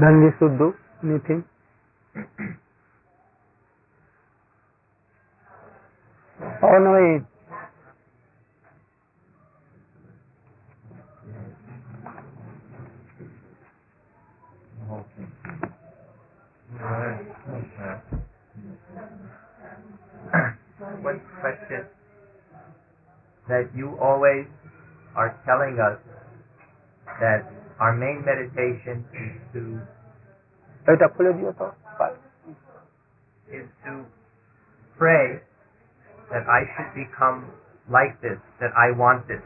Then we should do anything. Oh no, it, One question that you always are telling us that our main meditation is to. Is to pray that I should become like this, that I want this,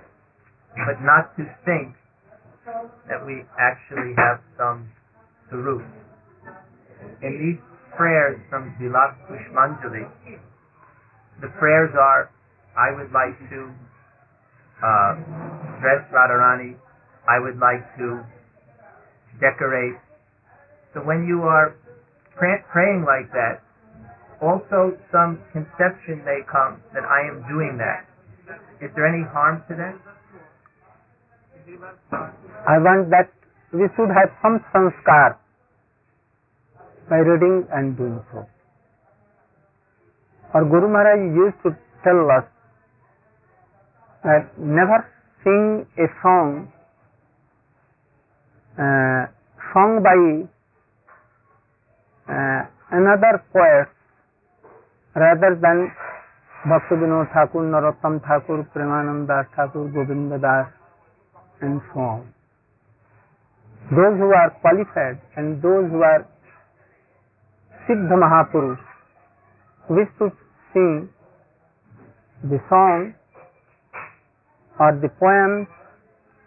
but not to think that we actually have some truth. In these prayers from Vilap Kusumanjali, the prayers are, I would like to uh, dress Radharani I would like to decorate. So when you are pray- praying like that, also some conception may come that I am doing that. Is there any harm to that? I want that we should have some sanskar by reading and doing so. Our Guru Maharaj used to tell us that never sing a song uh, sung by uh, another poet rather than Bhakti Vinod Thakur, Narottam Thakur, Premanand Das Thakur, Govinda Das, and so on. Those who are qualified and those who are Siddha Mahapurush wish to sing the song or the poems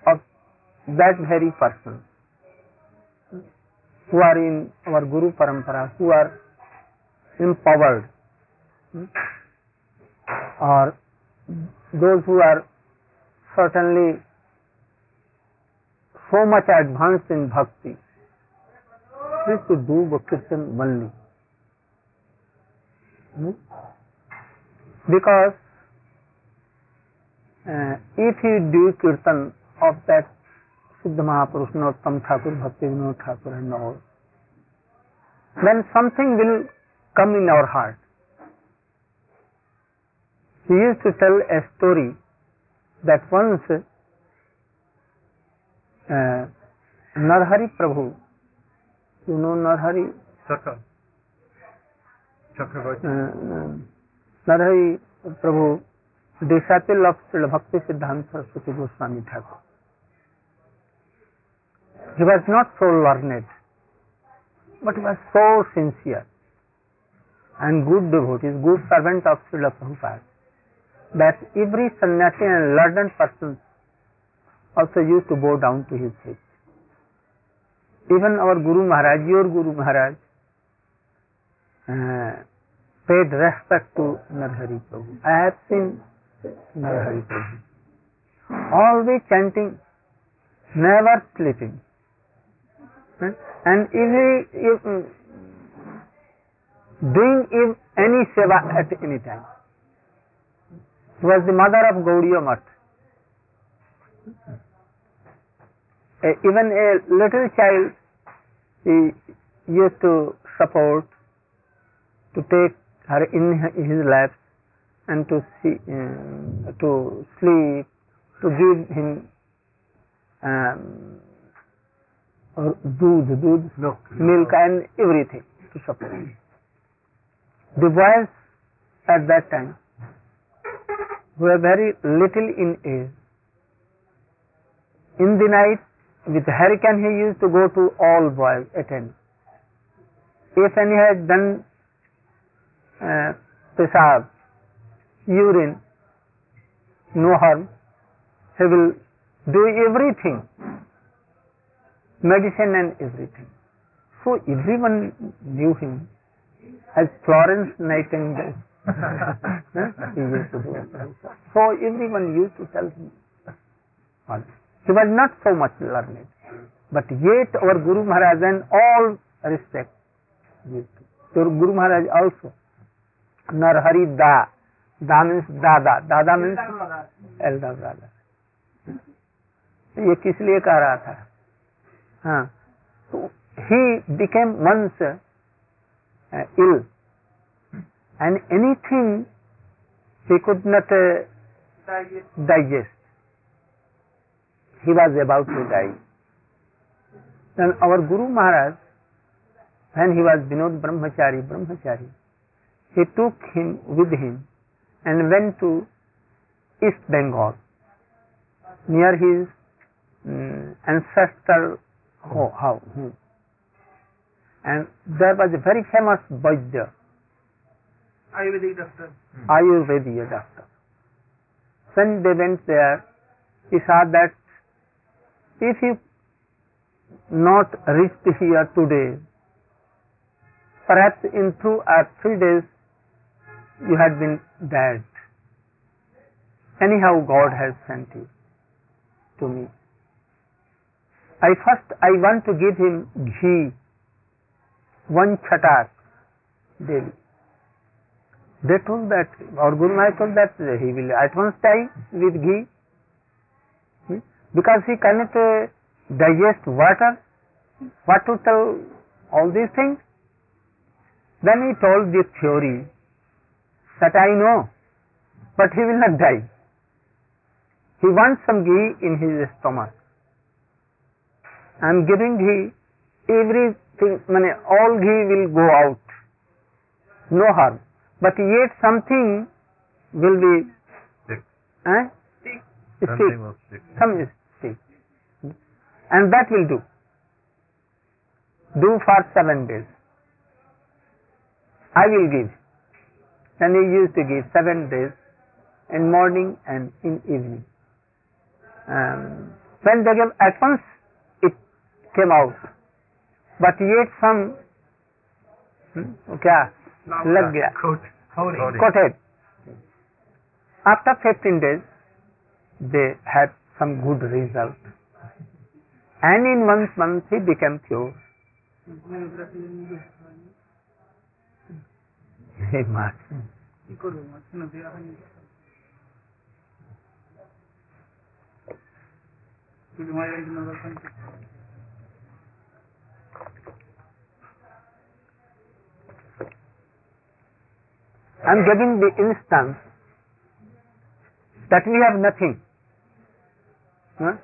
of that very person who are in our Guru Parampara, who are empowered or those who are certainly so much advanced in bhakti, this to do kirtan only. Hmm? Because uh, if you do kirtan of that सिद्ध महापुरुष नरोत्तम ठाकुर भक्ति विनोद ठाकुर है nor when something will come in our heart he used to tell a story that once Narahari Prabhu you know Narahari Narahari Prabhu disciple of Bhakti Siddhanta Saraswati Goswami Thakur He was not so learned, but he was so sincere and good devotee, good servant of Srila Prabhupada, that every sannyasi and learned person also used to bow down to his feet. Even our Guru Maharaj, your Guru Maharaj, uh, paid respect to Narhari Prabhu. I have seen Narhari Prabhu. Always chanting, never sleeping. And if he, if, doing if any seva at any time. She was the mother of Gaudiya. Even a little child he used to support, to take her in his lap and to see, uh, to sleep, to give him um, doodh, doodh, Milk. milk and everything to support. The boys at that time were very little in age. In the night, with the hurricane he used to go to all boys attend. If any had done uh, pesab, urine, no harm, he will do everything, medicine and everything. So everyone knew him as Florence Nightingale. he used to do it. So everyone used to tell him. He was not so much learned, but yet our Guru Maharaj and all respect. used to. Your Guru Maharaj also. Narhari Da. Da means Dada. Dada means elder brother. ये किस लिए कह रहा था तो he became once uh, uh, ill and anything he could not uh, digest. He was about to die. Then our Guru Maharaj, when he was Vinod Brahmachari, Brahmachari, he took him with him and went to East Bengal near his um, ancestral home. And there was a very famous Vaidya, Ayurvedic doctor. Hmm. Ayurvedic doctor. When they went there, he saw that if you not reached here today, perhaps in two or three days you had been dead. Anyhow, God has sent you to me. I first I want to give him ghee, one chatak daily. They told that, or Guru Maharaj told that he will at once die with ghee hmm? because he cannot uh, digest water. What to tell all these things? Then he told the theory that I know, but he will not die. He wants some ghee in his stomach. I am giving ghee, everything, money, all ghee will go out. No harm. But yet something will be Stick. eh? Stick. stick. Something will stick. Some is stick. And that will do. Do for seven days. I will give. And he used to give seven days in morning and in evening. Um, when they gave at once it came out. But yet some क्या? लग गया। Coated after fifteen days they have some good result and in one month he became pure Thank you. I am giving the instance that we have nothing. Huh?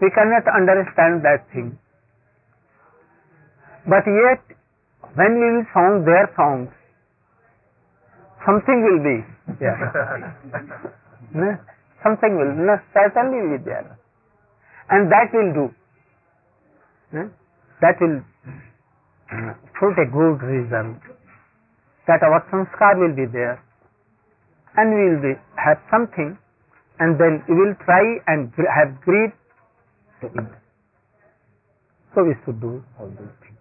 We cannot understand that thing. But yet, when we will song their songs, something will be. Yeah. No? Something will no, certainly be there. And that will do. No? That will uh, put a good result. That our sanskar will be there. And we will be, have something and then we will try and have greed to eat. So we should do all these things.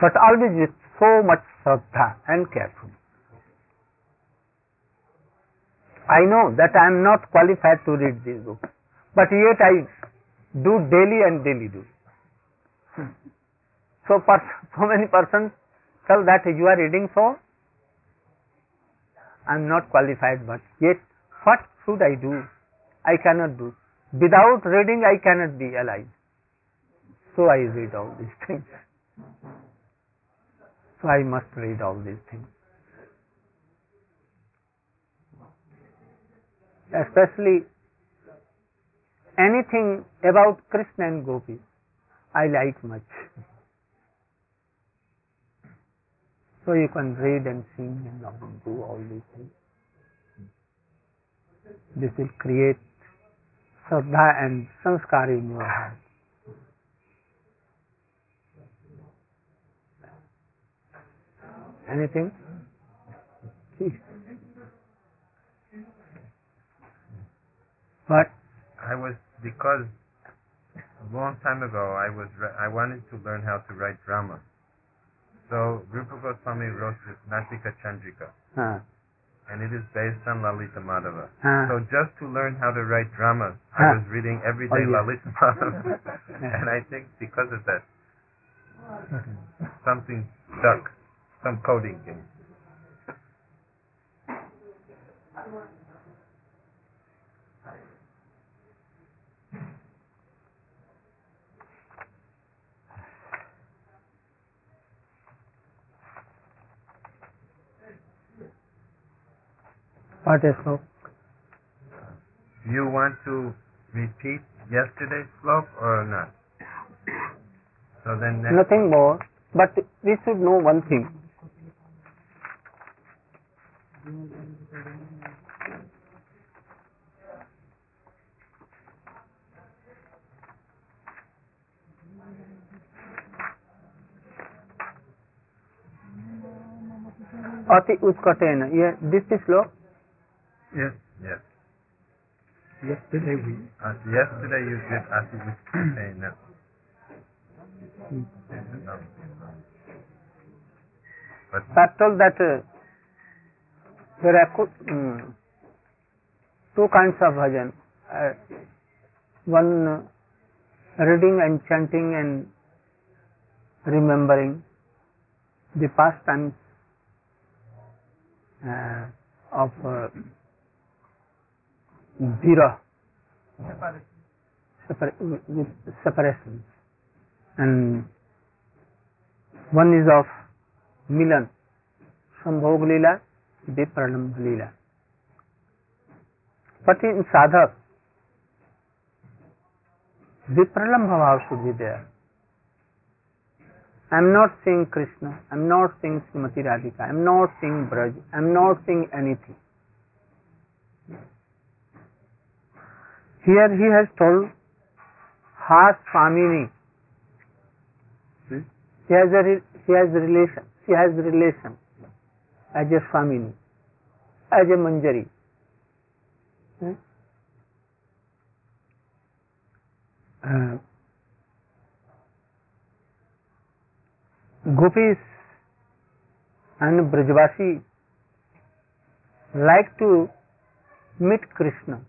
But always with so much shraddha and careful. I know that I am not qualified to read these books, but yet I do daily and daily do. So, per, so many persons tell that you are reading so. I am not qualified, but yet what should I do? I cannot do. Without reading, I cannot be alive. So I read all these things. So I must read all these things. especially anything about Krishna and Gopi, I like much. So you can read and sing and do all these things. This will create Shraddha and Sanskar in your heart. Anything? Please. I was because a long time ago I was I wanted to learn how to write drama. So Rupa Goswami wrote this Natika Chandrika, Uh, and it is based on Lalita Madhava. uh, So just to learn how to write dramas, Ah. I was reading every day Oh, day yes. Lalita Madhava, and I think because of that, something stuck, some coding in. What is slok? You want to repeat yesterday's slok or not? So then Nothing more. But we should know one thing. अति उत्कटेन ये this श्लोक Yes. Yes. yesterday we Uh, yesterday you did Ati Utkatena. No. But I told that uh, there are co- mm, two kinds of bhajan. Uh, one uh, reading and chanting and remembering the past times uh, of uh, Vira, with separation. And one is of Milan, Sambhog Leela, Vipralamb Leela. But in sadhak, Vipralambha bhav should be there. I am not seeing Krishna, I am not seeing Srimati Radhika, I am not seeing Braj, I am not seeing anything. Here he has told Ha Swamini. He has a re- he has a relation. She has a relation as a Swamini, as a Manjari. Hmm? Uh, gopis and Brajvasi like to meet Krishna.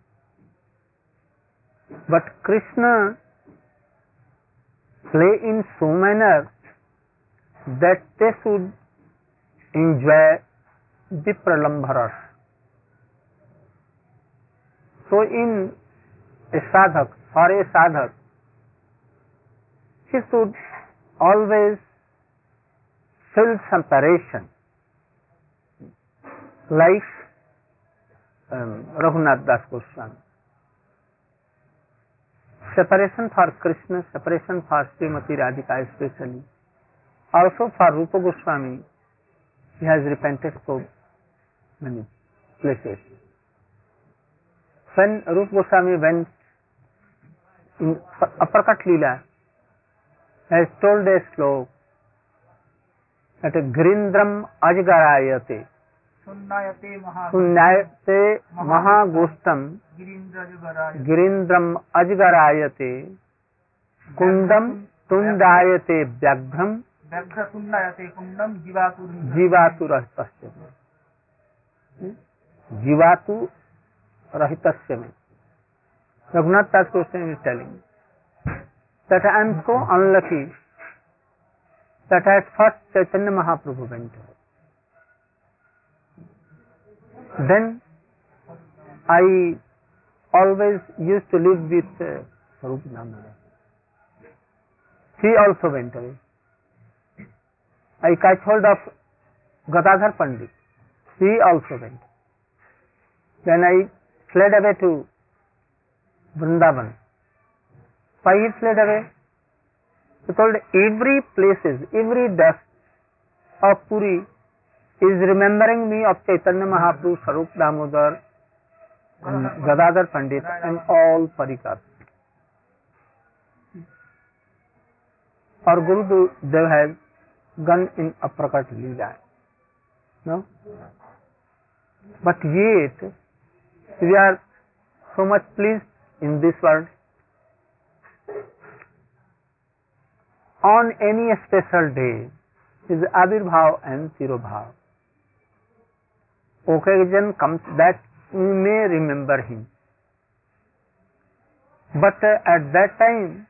But Krishna play in so manner that they should enjoy the pralambharas. So in a sadhak, for a sadhak, he should always feel separation, like um, Raghunath Das Goswami. Separation for Krishna separation for Shrimati Radhika specially also for Rup Goswami repented for many places when Rup Goswami went aprakat lila has shloka that ग्रिंद्रम अजगरायते सुन्नायते महागोष्ठम गिरीन्द्रम अजगरायते कुंडम तुंडायते व्याघ्रम व्याघ्र सुन्नायते कुंडम जीवातु जीवातु रहत जीवातु रहित में Raghunath Das telling. Then I always used to live with uh, Sarup. He also went away. I catch hold of Gadadhar Pandit. He also went. Then I fled away to Vrindavan. Why he fled away? He told every places, every dust of Puri is remembering me of Chaitanya Mahaprabhu, Sarup Damodar, and Gadadhar Pandit and all Parikas. Or Guru Dev has gone in Aprakat Leela. No? But yet, we are so much pleased in this world. On any special day is Avirbhav and Tirobhav. Occasion comes that we may remember him. But uh, at that time,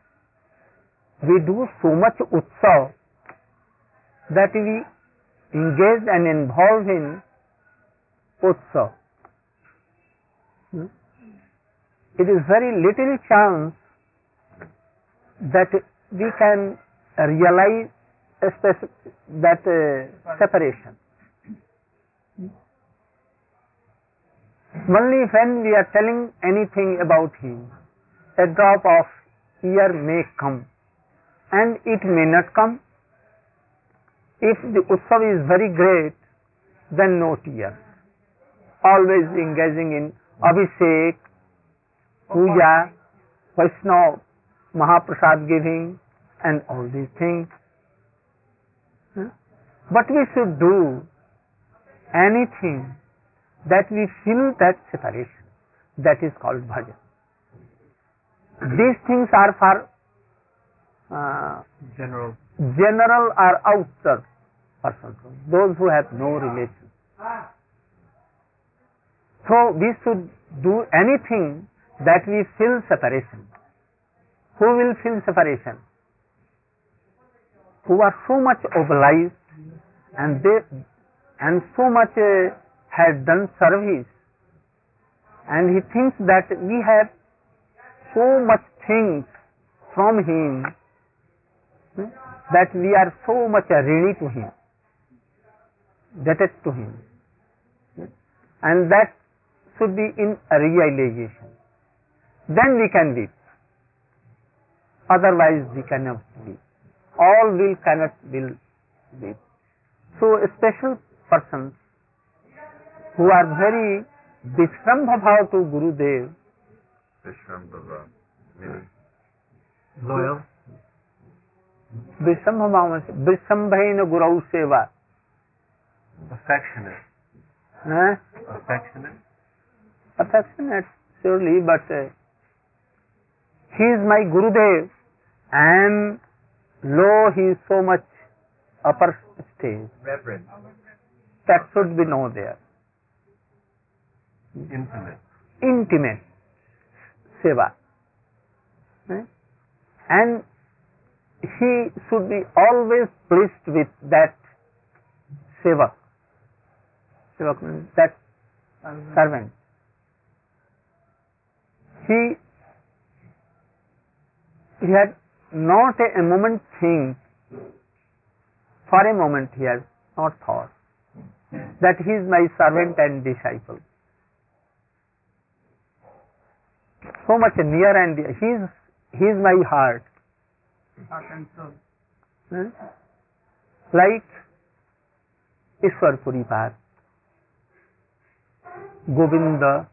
we do so much utsav that we engage and involve in utsav. It is very little chance that we can realize that uh, separation. Only when we are telling anything about him, a drop of tear may come and it may not come. If the Utsav is very great, then no tears. Always engaging in Abhishek, Puja, Vaishnava, Mahaprasad giving, and all these things. But we should do anything that we feel that separation. That is called bhajan. These things are for uh, General. general or outer persons, those who have no relation. So we should do anything that we feel separation. Who will feel separation? Who are so much obliged and they and so much uh, has done service and he thinks that we have so much things from him hmm, that we are so much rini to him, debted to him. Hmm, And that should be in realization. Then we can weep. Otherwise we cannot weep. All will cannot will weep. So special persons who are very Vishrambha to Gurudev, Vishwambhava. Meaning, Loyal. Vishrambha Vishrambhaina Gurau Seva. Affectionate. Huh? Affectionate. affectionate surely, but uh, he is my Gurudev and lo, he is so much upper stage. Reverent. That should be known there. Intimate. Intimate seva. Eh? And he should be always pleased with that seva. Sevak means that servant. He he had not a, a moment think for a moment he has not thought that he is my servant and disciple. So much near and dear. He is he is my heart. heart and soul. eh? Like Ishwar Puripat, Govinda,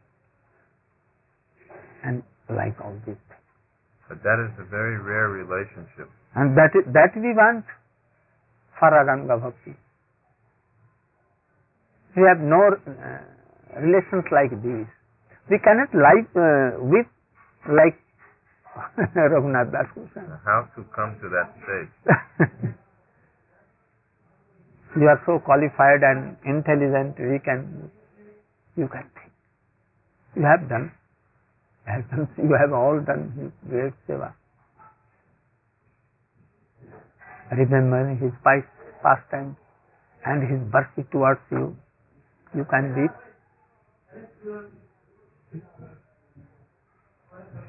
and like all these things. but that is a very rare relationship. And that is, that we want for Aranga Bhakti. We have no uh, relations like these. We cannot like uh, with like Raghunath Das Goswami. How to come to that stage? you are so qualified and intelligent, we can, you can think. You have done, you have done, you have all done great seva. Remember his past pastime and his mercy towards you, you can weep.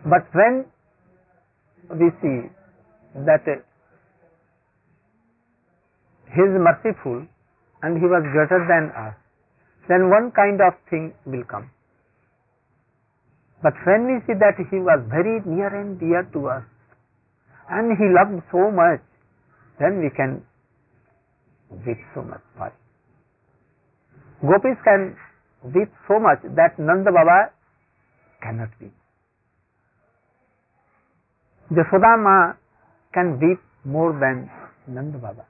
But when we see that he is merciful and he was greater than us, then one kind of thing will come. But when we see that he was very near and dear to us and he loved so much, then we can weep so much. Gopis can weep so much that Nanda Baba cannot weep. Jashoda Ma can weep more than Nanda Baba.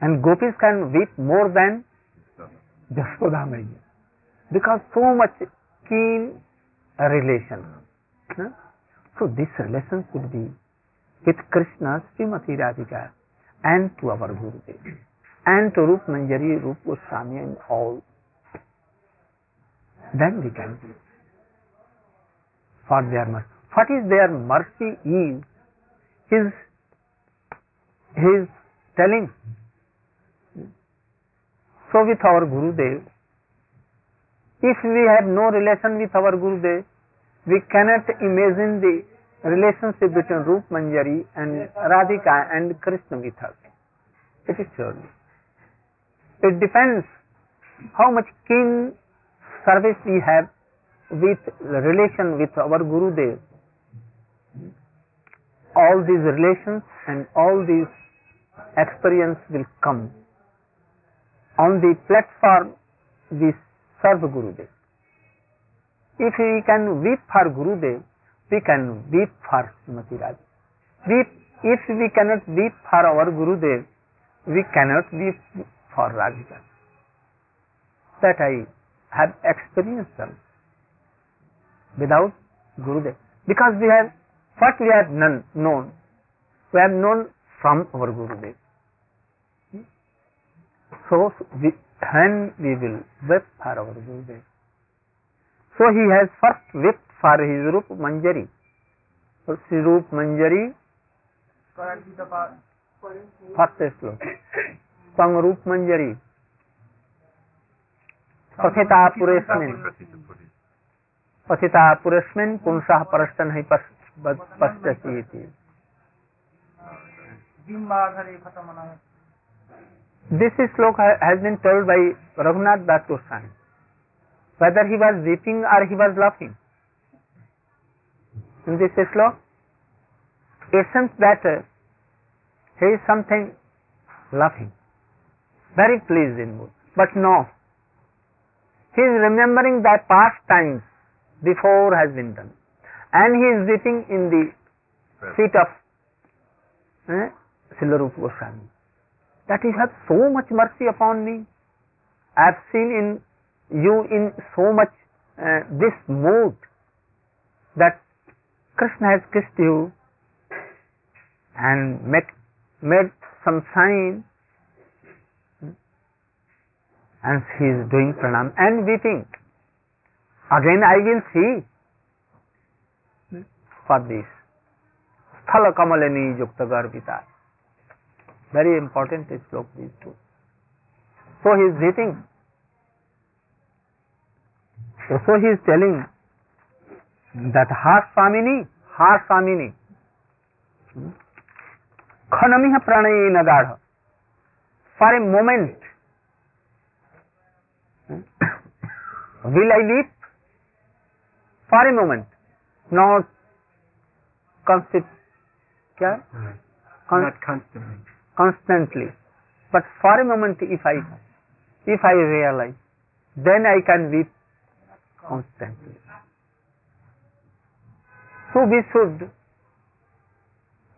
And gopis can weep more than Jashoda Maiya. Because so much keen relation. So this relation should be with Krishna, Srimati Radhika and to our Gurudev and to Rup Manjari, Rup Goswami and all. Then we can be for their mercy. What is their mercy in is his telling. So with our Guru Gurudev, if we have no relation with our Guru Gurudev, we cannot imagine the relationship between Rup Manjari and Radhika and Krishna with us. It is surely. It depends how much keen service we have with relation with our Guru Gurudev, all these relations and all these experience will come. On the platform, we serve Gurudev. If we can weep for Guru Gurudev, we can weep for Srimati Radha. Weep, if we cannot weep for our Guru Gurudev, we cannot weep for Radhika. That I have experienced them without Gurudev. Because we have, what we have none, known, we have known from our Gurudev. So, we, when we will weep for our Gurudev. So he has first wept for his Rup Manjari. So, Sri Rup Manjari, first slok. Tang Rup Manjari. कथिता पुरेस्मिन् पथिता पुरस्मिन पुनः परस्तन ही पश्चती थी this shloka has been told by Raghunath Das Goswami whether he was weeping or he was laughing this shloka it that he is something laughing very please in वो but no he is remembering that past times before has been done. And he is sitting in the feet of eh, Silarup Goswami. That you have so much mercy upon me. I have seen in you in so much uh, this mood that Krishna has kissed you and make, made some sign and he is doing pranam and weeping. Again I will see for this. Sthala kamalani yukta garbita. Very important slok these two. So he is weeping. So, so he is telling that Haswamini, Haswamini, Khanamiha pranayena gadha. For a moment, will I weep? For a moment, not concept, क्या? Con- Not constantly. constantly. But for a moment, if I, if I realize, then I can weep constantly. So we should,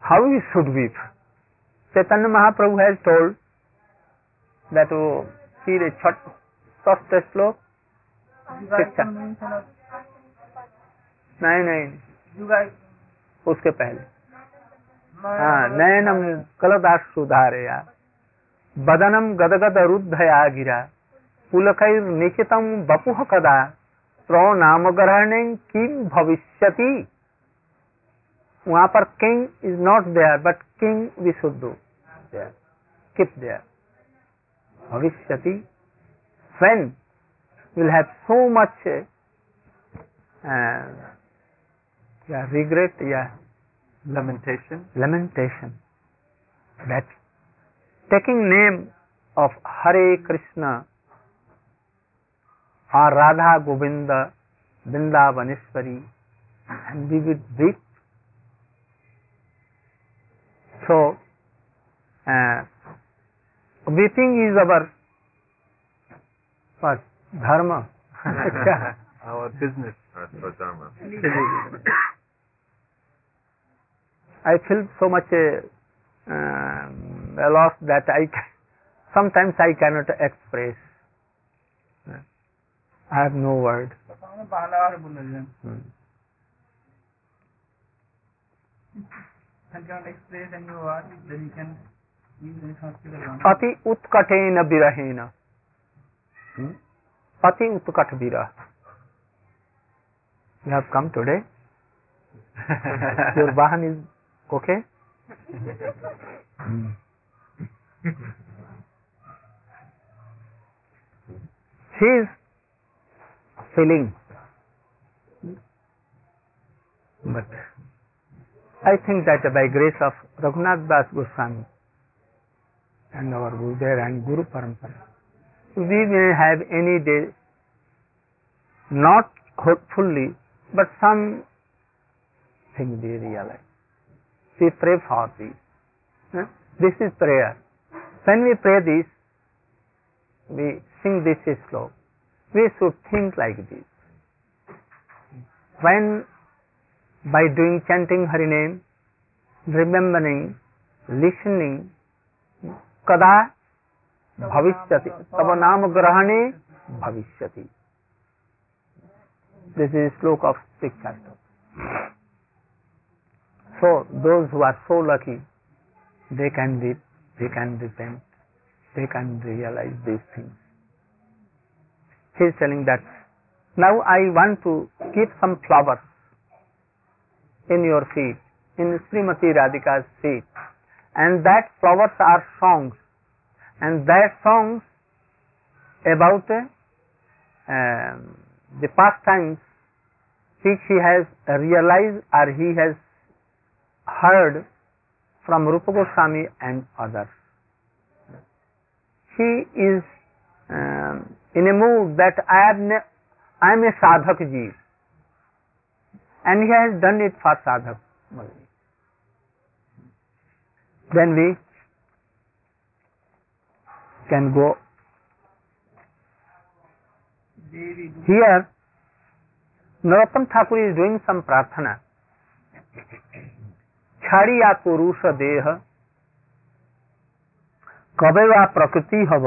how we should weep? Chaitanya Mahaprabhu has told that, oh, see the chhat, first slok, नहीं नहीं। उसके पहले। हाँ नयनम कलदास सुधारया बदनम गदगद रुद्धया गिरा। पुलकैर निशितम बपुह कदा। Pro नाम ग्रहणे किम भविष्यति? वहाँ पर king is not there but king we should do there keep there भविष्यति। When? Will have so much uh, yeah, regret yeah Lamentation. lamentation that taking name of Hare Krishna or Radha Govinda Vrindavaneshwari and we would weep. So, uh, weeping is our what? Dharma. Our business. Dharma. I feel so much uh, um, lost that I ca- sometimes I cannot express. I have no word. हम बाला वाले बोल रहे हैं Hmm. and cannot express any word then you can use any Sanskrit word. अति उत्कटेन विरहेन Hmm? अति उत्कट विरह You have come today. Your Vahan is okay. Hmm. He is feeling, but I think that by grace of Raghunath Das Goswami and our Gurudev and Guru Parampara, we may have any day not ho- fully, but some thing we realize. We pray for. Huh? This is prayer. When we pray this, we sing this slow. We should think like this. When by doing chanting Hari name, remembering, listening, bhavishyati, tava naam grahane bhavishyati. This is slok of sixth chapter. So those who are so lucky, they can read, they can repent, they can realize these things. He is telling that now I want to keep some flowers in your feet, in Srimati Radhika's feet, and that flowers are songs, and that songs about uh, um, the pastimes which he has realized or he has heard from Rupa Goswami and others. He is um, in a mood that I am, I am a sadhak jeev and he has done it for sadhak. Then we can go here. Narottam Thakur is doing some prarthana. भिखारी या तो पुरुष देह। कबे वा प्रकृति hub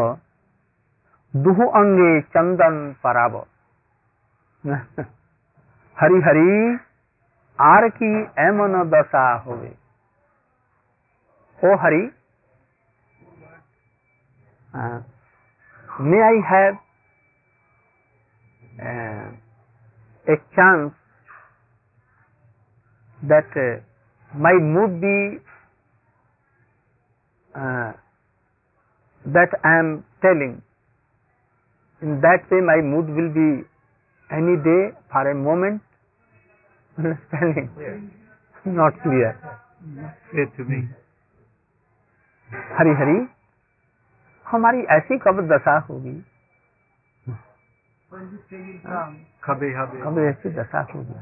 दुह अंगे चंदन पराब Hari Hari, are की एमन दशा होवे। ओ Hari may I have a chance that my mood be uh, that I am telling. In that way, my mood will be any day for a moment. Understanding? Yes. Not clear. Say to me. Hari Hari हमारी ऐसी कब दशा होगी. कब ऐसी दशा होगी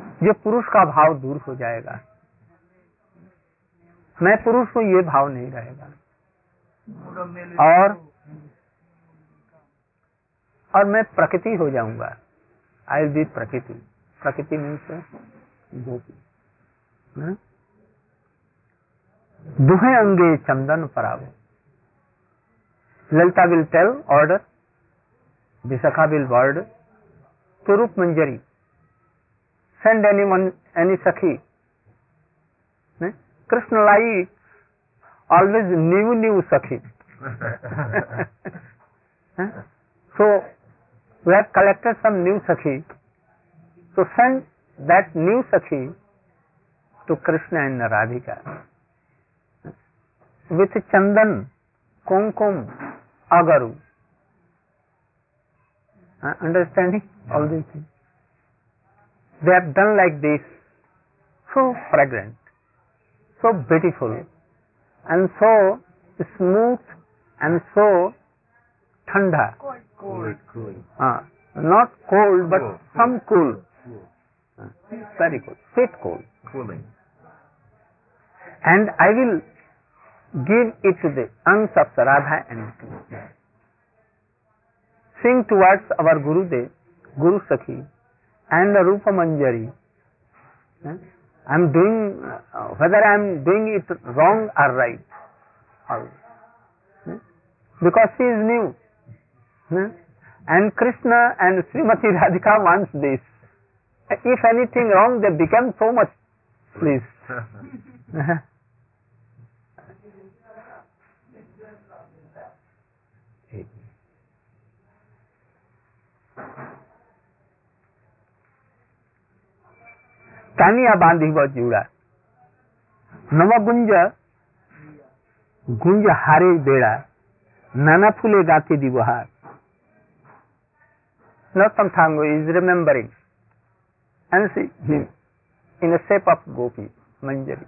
जो पुरुष का भाव दूर हो जाएगा। मैं पुरुष हूँ, ये भाव नहीं रहेगा। और और मैं प्रकृति हो जाऊँगा। आई विल बी प्रकृति। प्रकृति मीन्स गोपी? दुहे अंगे चंदन पराव। Lalita will tell order Vishakha will word to Rup send any man any sakhi Krishna like always new new sakhi so we have collected some new sakhi so send that new sakhi to Krishna and Radhika with chandan kumkum agaru understanding all this thing They have done like this, so fragrant, so beautiful, and so smooth, and so thanda. Cool, cool. Uh, not cold, but Cool. some cool. Cool. Uh, very good, sweet cool. Cooling. And I will give it to the ansh of Radha and Sing towards our Guru Dev, Guru Sakhi, and the Rupa Manjari. I am doing, uh, whether I am doing it wrong or right. Because she is new. And Krishna and Srimati Radhika wants this. If anything wrong, they become so much pleased. Tania बांधी जुड़ा। नव गुंज गुंज हारे बेड़ा, नाना फूले गाते दिवहार। Narottam is remembering and see him, in shape of gopi, manjari.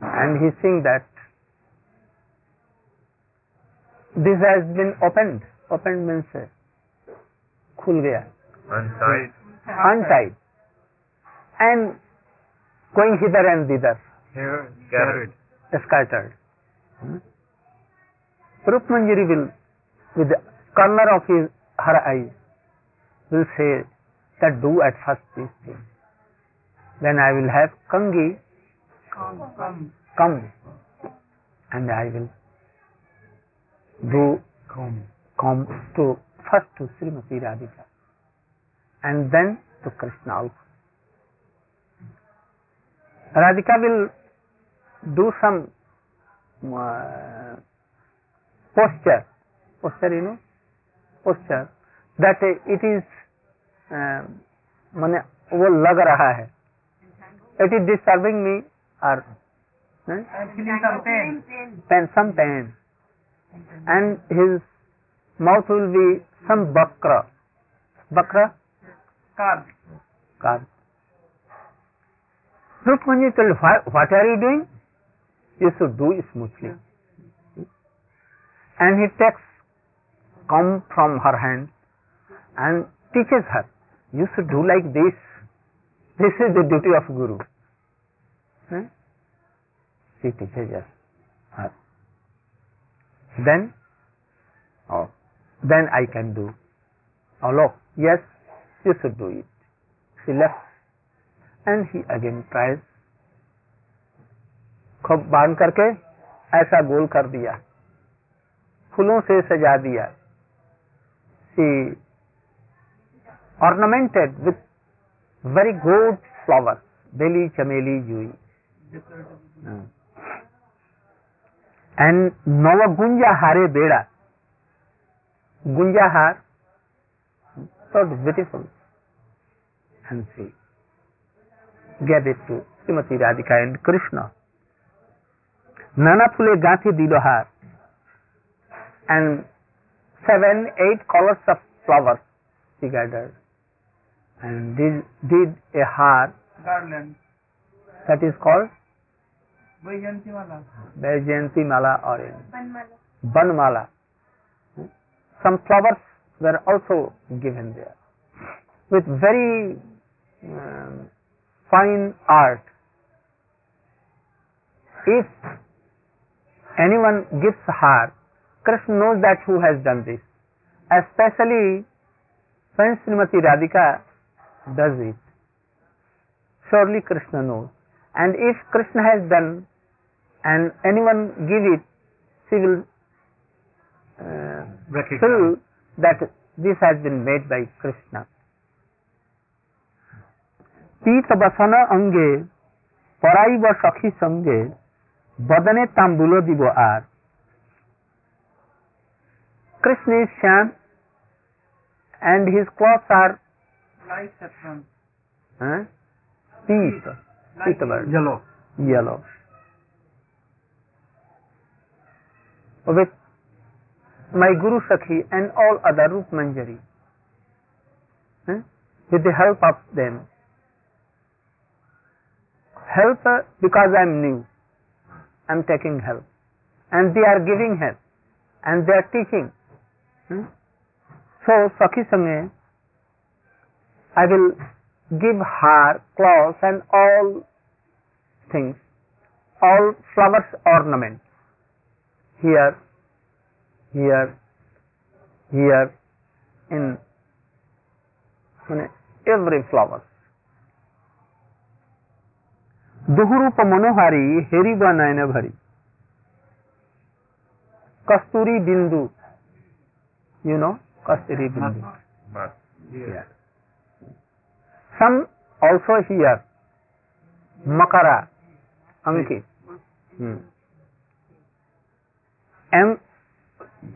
And he sing that this has been opened opened means खुल गया। Untied. and going hither and thither scattered. scattered. Hmm? Rup Manjari will, with the corner of his, her eye, will say that do at first these things. Then I will have Kangi Come, come. come and I will do come, come to first to Srimati Radhika and then to Krishna also. Radhika will do some uh, posture, posture you know, posture that uh, it is uh, वो लग रहा है it is disturbing me or eh? I'm feeling some pain. pain, some pain, and his mouth will be some bakra, bakra, Carb. carved. Rukmani told, what are you doing? You should do it smoothly. And he takes comb from her hand and teaches her, you should do like this. This is the duty of Guru. Hmm? She teaches her. Then, oh, then I can do. Oh, look, yes, You should do it. She left. And he again tries खूब बाँध करके ऐसा गोल कर दिया। फूलों से सजा दिया। See ornamented with very good flower beli chameli jui. And नवगुंजाहारे बेड़ा। गुंजा हार thought beautiful and she gave it to Srimati Radhika and Krishna. Nana Pule Gathi Dilohar and seven, eight colors of flowers she gathered and did, did a heart garland that is called Vaijayanti Mala orange. Banmala. Banmala. Some flowers were also given there with very um, fine art. If anyone gives har, Krishna knows that who has done this. Especially when Srimati Radhika does it. Surely Krishna knows. And if Krishna has done and anyone give it, she will uh, feel that this has been made by Krishna. पीत बसन अंगे पराइब सखी संगे बदने तांबुलो दिव are Krishna is Shyam and his cloth are पीत पीत yellow yellow with my Guru Sakhi and all other Rup Manjari, huh? with the help of them, help because I am new, I am taking help, and they are giving help, and they are teaching. So Sakhi Sange, I will give her clothes and all things, all flowers ornaments. Here, here, here, in every flower. दुहरूप मनोहारी हेरी बनाए नयन भरी। कस्तूरी बिंदु। You know कस्तूरी बिंदु। Some also here मकरा अंकित। hmm. Am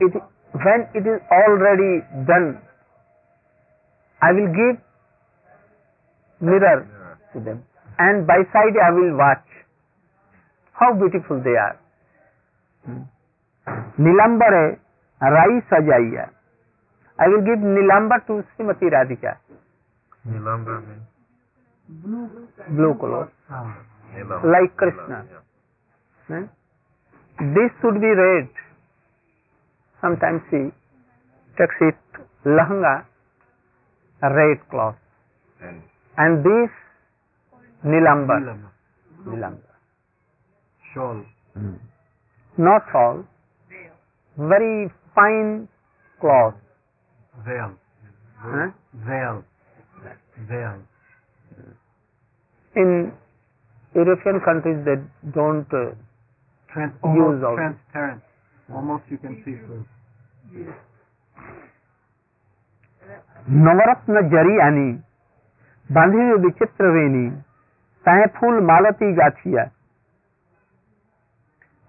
it, when it is already done, I will give mirror to them and by side I will watch how beautiful they are. Nilambare Rai sajaya. I will give Nilambar to Srimati Radhika. Nilambar means blue, color. Ah, like Krishna. This should be red. Sometimes she takes it lahanga red cloth. And this Nilambar. Nilama. Nilambar. Shawl. Not all. Very fine cloth. Veil. Huh? Veil. Veil. In European countries they don't uh, Trans- Use almost transparent. Almost you can see through. नवरत्न जरी आनी बांधी हुई विचित्र वेणी तय फूल मालती गाथिया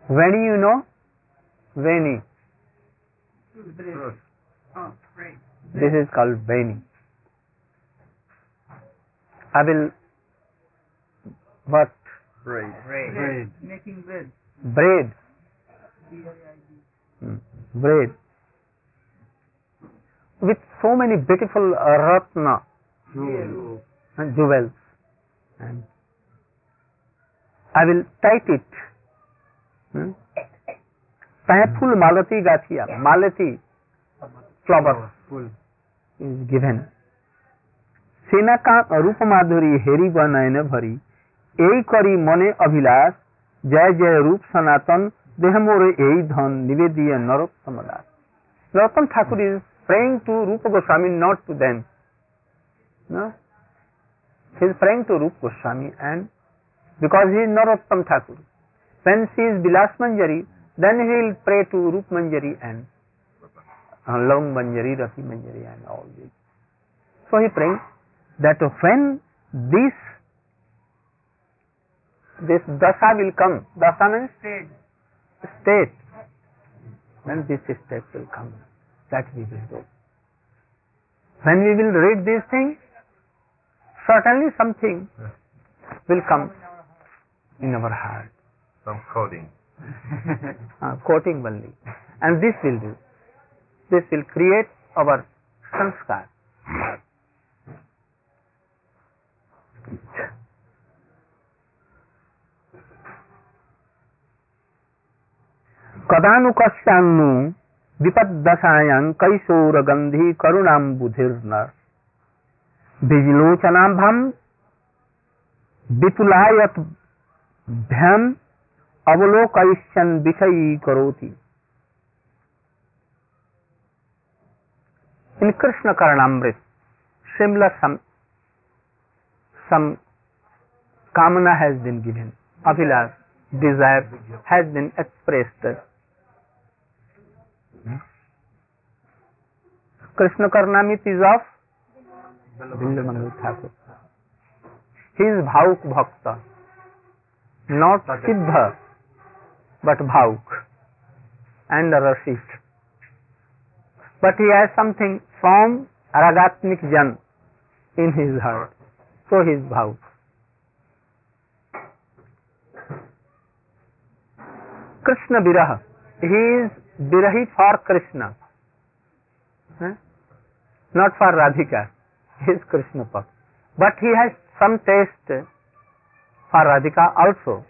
वेणी you know Veni. This is called Veni. I will work braid braid braid with so many beautiful ratna and jewels. And I will type it. Hmm? Malati Gathia, Malati flower is given. সেনাকা রূপ মাধুরী হেরি বনায়নে ভরি এই করি মনে অভিলাষ জয় জয় রূপ সনাতন দেহ মোরে এই ধন নিবেদিয়ে Narottam Das Narottam Thakur is praying to Rupa Goswami not to them. No? He is praying to Rupa Goswami and because he is Narottam Thakur. When she is Vilas Manjari then he will pray to Rup Manjari and uh, Long Manjari, Rati Manjari and all these. So he praying that when this this dasa will come, dasa means state. state, when this state will come, that we will do. When we will read these things, certainly something will come in our heart. Some coding. uh, quoting only. And this will do. This will create our sanskar. विपद दशायां कई सौरगंधी करुणाम्बुधिर्न बिजलोचनाभम विपुलायत भयम अवलोकयन विषयी करोति इन Krishna करणामृत similar some some कामना has been given Abhilash desire has been expressed krishna karanamrit is of Bilvamangal Thakur. He is Bhauk Bhakta, not Siddha, but Bhauk and Rasit. But he has something from Ragatmik Jan in his heart. So he is Bhauk. Krishna Viraha. He is Virahi for Krishna. Huh? Not for Radhika. He is Krishna Pak. But he has some taste for Radhika also.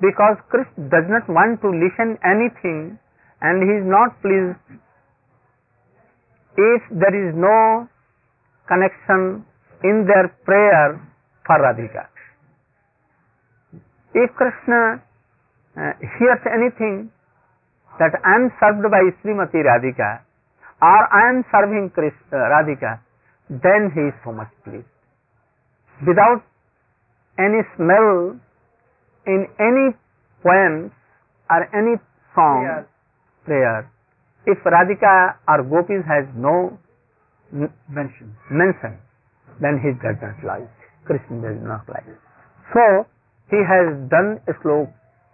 Because Krishna does not want to listen anything and he is not pleased if there is no connection in their prayer for Radhika. If Krishna uh, hears anything that I am served by Srimati Radhika or I am serving Krishna, uh, Radhika, then he is so much pleased. Without any smell in any poems or any song, Prayers. prayer, if Radhika or Gopis has no Mention. mention, then he does not like. Krishna does not like. So he has done a slok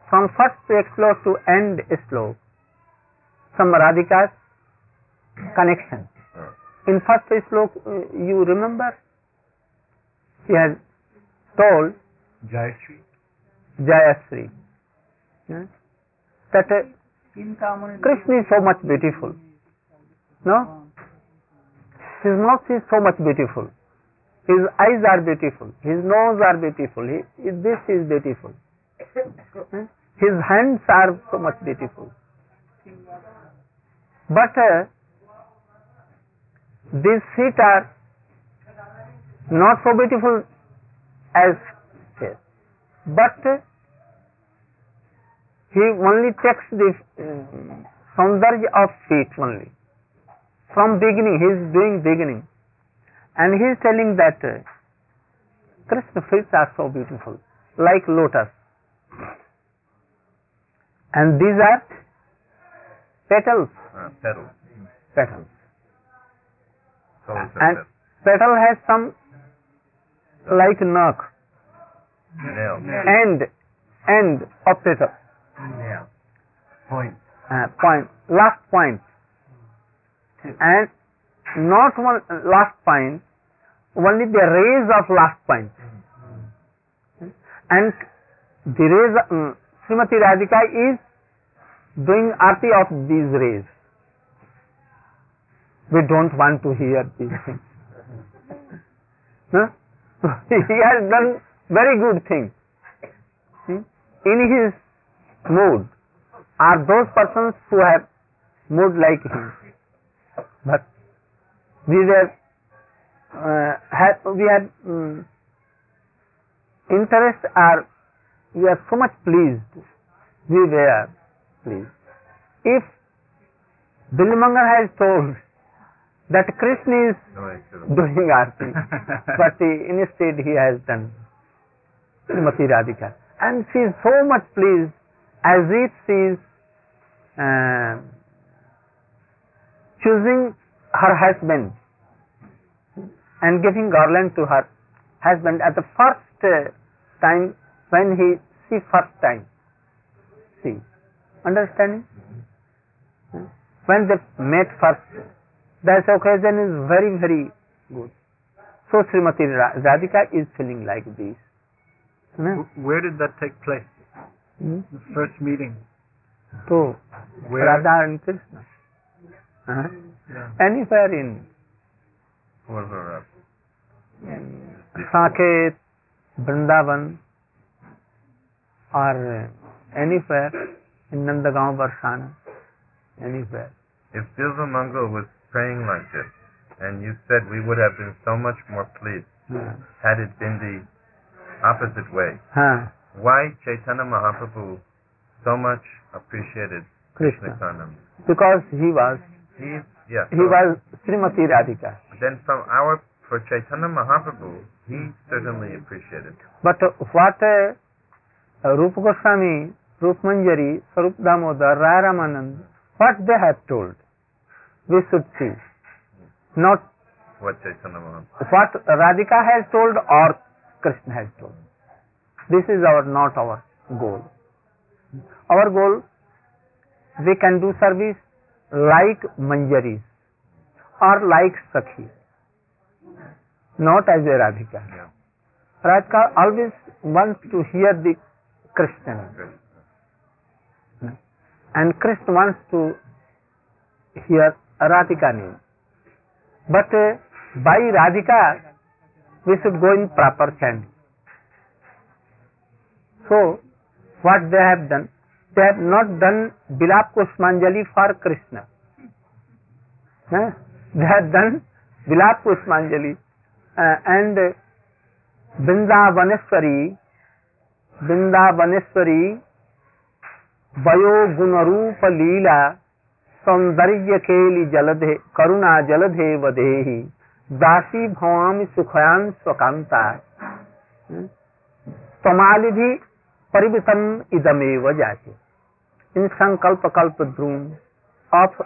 from first slok to end slok. Some Radhika's connection. In first uh, you remember? He has told Jayashree. Jayasri huh, that uh, Krishna is so much beautiful. No? His mouth is so much beautiful. His eyes are beautiful. His nose are beautiful. He, this is beautiful. Hmm? His hands are so much beautiful. But uh, these feet are not so beautiful as his, but he only takes the um, saundarya of feet only. From beginning, he is doing beginning. And he is telling that uh, Krishna feet are so beautiful, like lotus. And these are petals, Uh, pedal. petals. Soul is a And petal has some like knock, Nail. end, end of petal, Yeah. Point. uh, point, last point. And not one last point, only the rays of last point. And the rays, um, Srimati Radhika is doing arti of these rays. We don't want to hear these things. He has done very good thing. Hmm? In his mood are those persons who have mood like him. But we were, uh, had, we had um, interest are we are so much pleased. We were pleased. If Bilvamangal has told that Krishna is No, doing arti, but instead he has done Srimati Radhika. And she is so much pleased as if she is uh, choosing her husband and giving garland to her husband at the first uh, time when he see first time. See, understanding? When they met first, that occasion is very, very good. So Srimati Ra- Radhika is feeling like this. No? Where did that take place? Hmm? The first meeting. So Where? Radha and Krishna. Uh-huh. Yeah. Anywhere in. Saket, Vrindavan, or anywhere in Nandagaon, Barsana, anywhere. If Bilva Mangal was praying like this, and you said we would have been so much more pleased Uh, had it been the opposite way, huh, why Chaitanya Mahaprabhu so much appreciated Krishna. Nityanam? Because he was, He, yeah. he so was Srimati Radhika. Then from our, for Chaitanya Mahaprabhu, he certainly appreciated. But what uh, Rupa Goswami, Rup Manjari, Sarup Damodar, Raya Ramanand, what they have told, we should see. Not What Chaitanya Mahaprabhu. what Radhika has told or Krishna has told. This is our not our goal. Our goal, we can do service like Manjaris or like Sakhi, not as a Radhika. Yeah. Radhika always wants to hear the Krishna. And Krishna wants to hear Radhika name. But uh, by Radhika, we should go in proper chanting. So, what they have done, they have not done Bilap Pushpanjali for Krishna. Huh? They have done Bilap Pushpanjali uh, and uh, Vrindavaneshwari, Vrindavaneshwari वयो गुण रूप लीला सौंदर्य केलि जलधे करुणा जलधे वधेहि। दासी भवामी सुखयान स्वकांता। हम्म? तमालिधि परिवृतम इदमेव जाते। In Sankalpa Kalpadruma of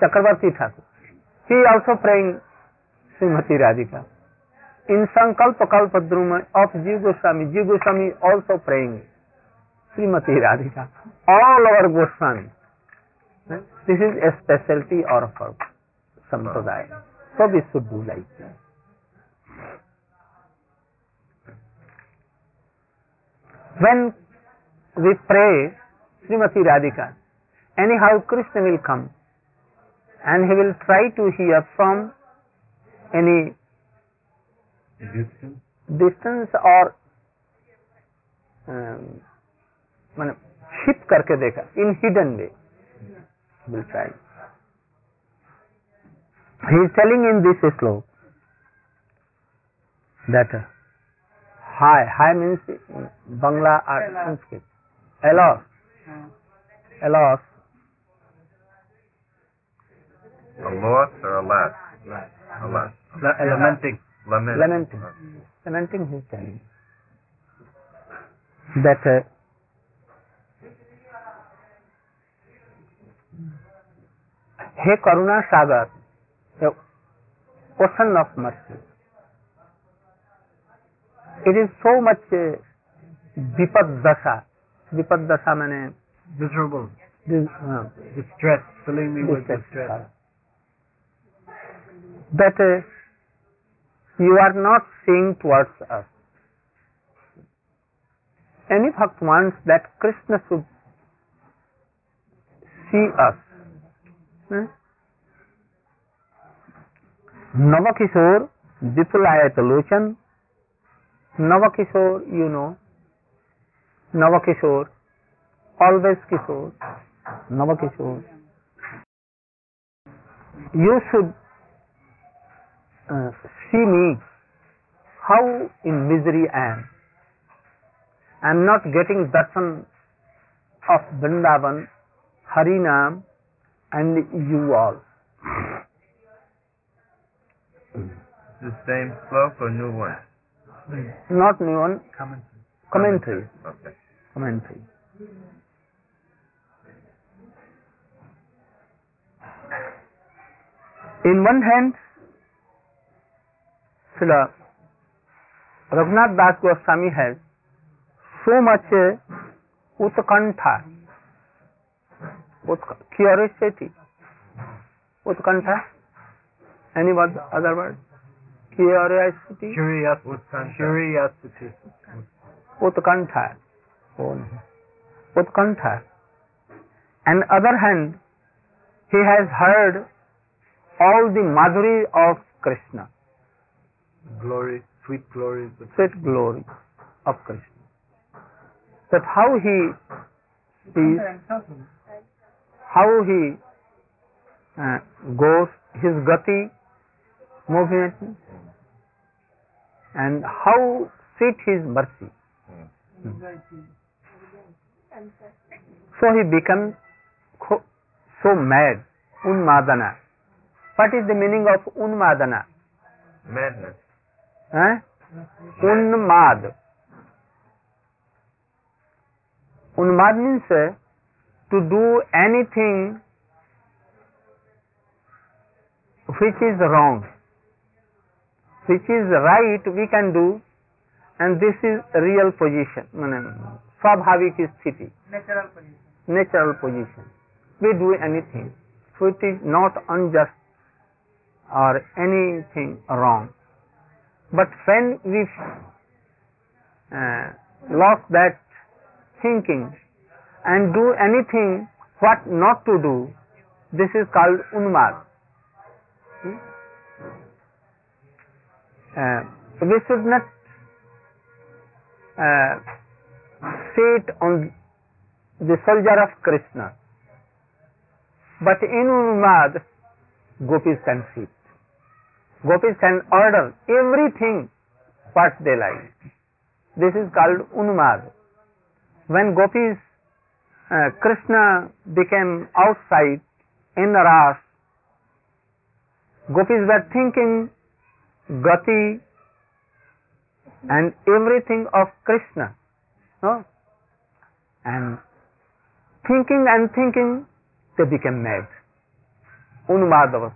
Chakravarti Thakur. He also praying Shrimati Radhika in Sankalpa Kalpadruma of Jiva Goswami Jiva Goswami also praying Goswami also praying Srimati Radhika. All our Goswami. This is a specialty of our Sampradaya. So we should do like that. When we pray Srimati Radhika, anyhow Krishna will come and he will try to hear मैंने छिप करके देखा। In hidden way will try he is telling in this slok that uh, high high means bangla or sanskrit alos alos alos or alas alas lamenting. Lamenting. Lamenting. He is telling that uh, हे करुणा सागर of mercy it is so much uh, विपद दशा विपद दशा मैंने Miserable. uh, Distress. Filling me with distress distress. that uh, you are not seeing towards us. Any bhakt wants that Krishna should see us. Navakishore, Vipulayat Lochan, Navakishore, you know, Navakishore, always Kishore, Navakishore. You should uh, see me how in misery I am. I am not getting darshan of Vrindavan, Harinam and you all. The same slok or new one? Not new one, Commentary. commentary. Okay. Commentary. In one hand, Srila Raghunath Das Goswami has so much uh, utkantha, utk- curiosity, utkantha, any word, other word? Curiosity, Curiosity. Utkantha. Curiosity. utkantha, oh, no. utkantha. And other hand, he has heard all the madhuri of Krishna, Glory. Sweet glories. of sweet glory of Krishna. That how he sees, how he uh, goes, his gati, movement, and how sweet his mercy. So he becomes co- so mad, unmadana. What is the meaning of unmadana? Madness. Eh? Unmad. Unmad means uh, to do anything which is wrong. Which is right we can do and this is real position. Swabhavik sthiti. Natural position. Natural position. We do anything which is not unjust or anything wrong. But when we uh, lost that thinking, and do anything what not to do, this is called unmad. Hmm? Uh, we should not uh, sit on the soldier of Krishna. But in Unmad, gopis can sit. Gopis can order everything what they like. This is called Unmad. When gopis, uh, Krishna became outside in the Ras, gopis were thinking Gati and everything of Krishna. No? And thinking and thinking, they became mad. Unmad.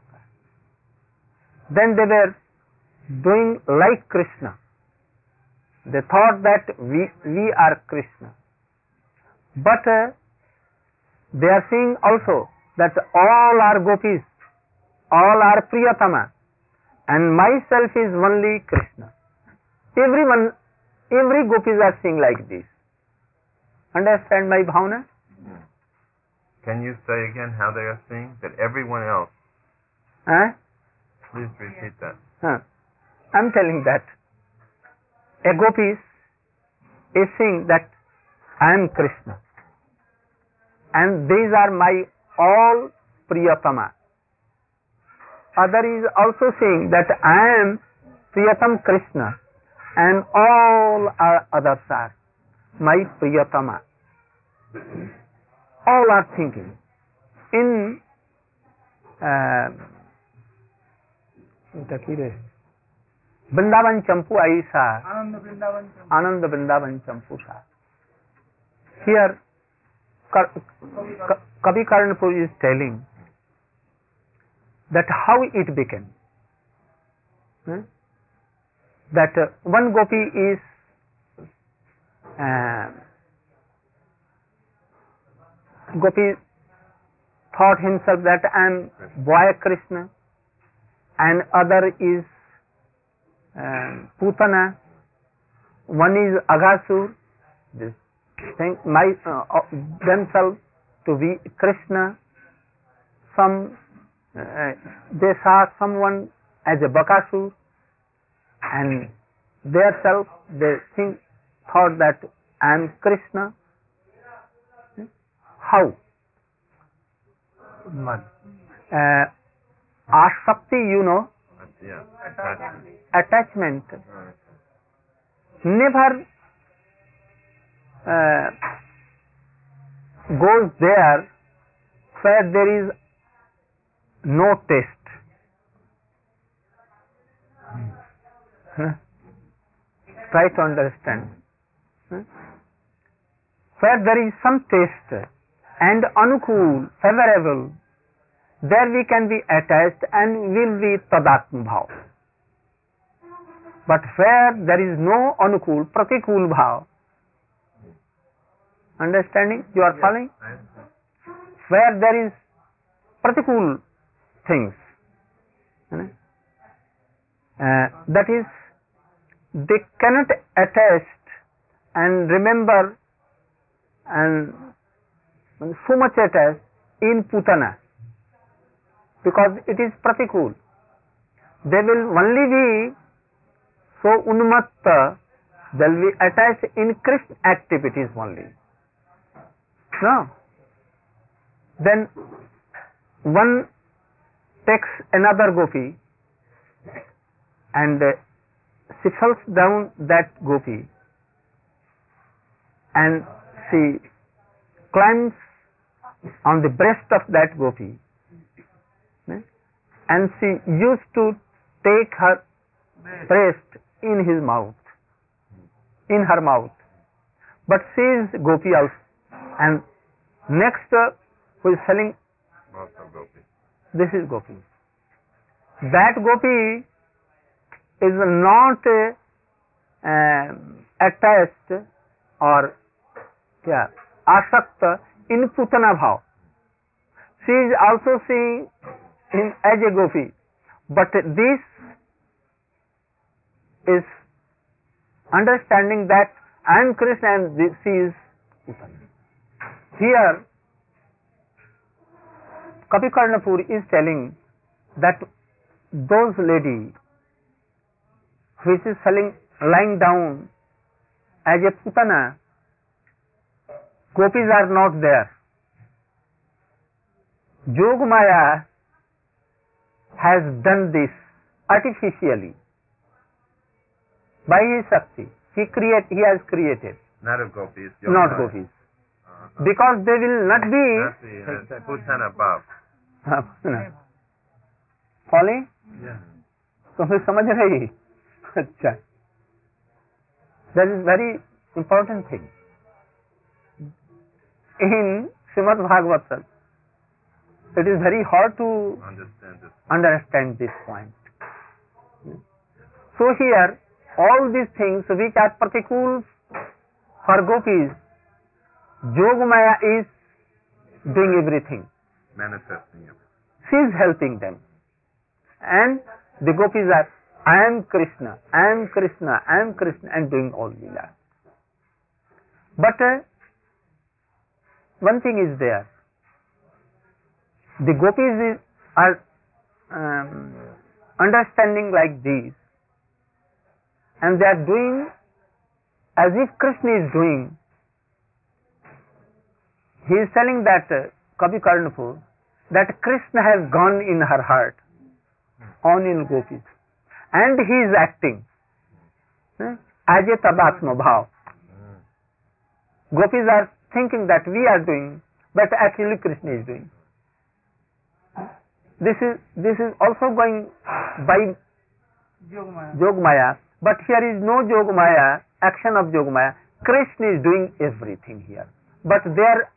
Then they were doing like Krishna. They thought that we, we are Krishna. But uh, they are seeing also that all are gopis, all are Priyatama, and myself is only Krishna. Everyone, every gopis are seeing like this. Understand my bhavana? Can you say again how they are seeing? That everyone else. Huh? Please repeat that. Huh. I'm telling that a gopis is saying that I am Krishna and these are my all Priyatama. Other is also saying that I am Priyatam Krishna and all are others are my Priyatama. All are thinking. In uh, Vrindavan Champu आई सा Ananda Vrindavan Champu Kavi Karanpur is telling that how it began. Hmm? That uh, one gopi is uh, gopi thought himself that I am boy Krishna and other is uh, Putana one is Aghasur, this thing, my, uh, uh, themselves to be Krishna. Some, uh, they saw someone as a Bakasur and their self, they think, thought that I am Krishna. How? Mud. Uh, Ashakti, you know, Yeah. attachment never uh, goes there where there is no taste. Huh? Try to understand. Huh? Where there is some taste and anukul, favorable, there we can be attached and will be tadatma bhav. But where there is no anukul, pratikul bhav, understanding? You are following? Where there is pratikul things, you know, uh, that is, they cannot attach and remember and so much attached in putana because it is pratikul. They will only be so unmatta, they'll be attached in Krishna activities only. No. Then one takes another gopi and uh, she falls down that gopi and she climbs on the breast of that gopi eh, and she used to take her breast in his mouth, in her mouth. But she is gopi also. And next uh, who is selling, gopi. this is gopi. That gopi is not uh, um, attached or yeah, asakta in putana bhav. She is also seeing him as a gopi. But this is understanding that I am Krishna and this is Putana. Here, Kavi Karnapur is telling that those lady which is selling, lying down as a Putana, gopis are not there. Yogamaya has done this artificially by his Shakti. He create, he has created, Not of gopis. not gopis Uh-huh. Because they will not be Not the uh, Putana above. Following Yeah. तुम्हें समझ रही अच्छा that is very important thing in Shrimad Bhagavat it is very hard to Understand this. understand this point. So here, all these things which are particular for gopis, Yogamaya is doing everything. Manifesting it. She is helping them. And the gopis are, I am Krishna, I am Krishna, I am Krishna, and doing all Leela. But uh, one thing is there. The gopis is, are um, understanding like this, and they are doing as if Krishna is doing. He is telling that uh, Kavi Karnapur that Krishna has gone in her heart. on in gopis. And he is acting eh, as a tadatma bhav. Gopis are thinking that we are doing, but actually Krishna is doing. This is this is also going by Yogamaya. Jogmaya, but here is no Jogmaya, action of Jogmaya. Krishna is doing everything here. But there,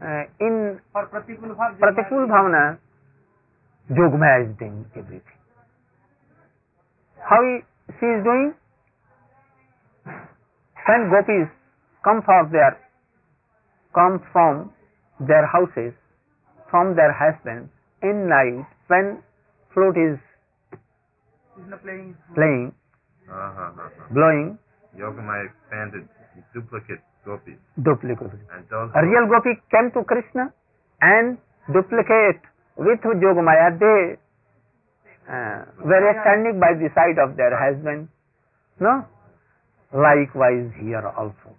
in और प्रतिकूल भाव प्रतिकूल भावना जोग मैज दिन everything how she is doing send gopis come for their come from their houses from their husband in night when flute is playing blowing Yogamaya duplicate gopis. duplicate. And those A real gopi came to Krishna and duplicate with Jogmaya. They uh, were standing by the side of their husband. No? Likewise here also.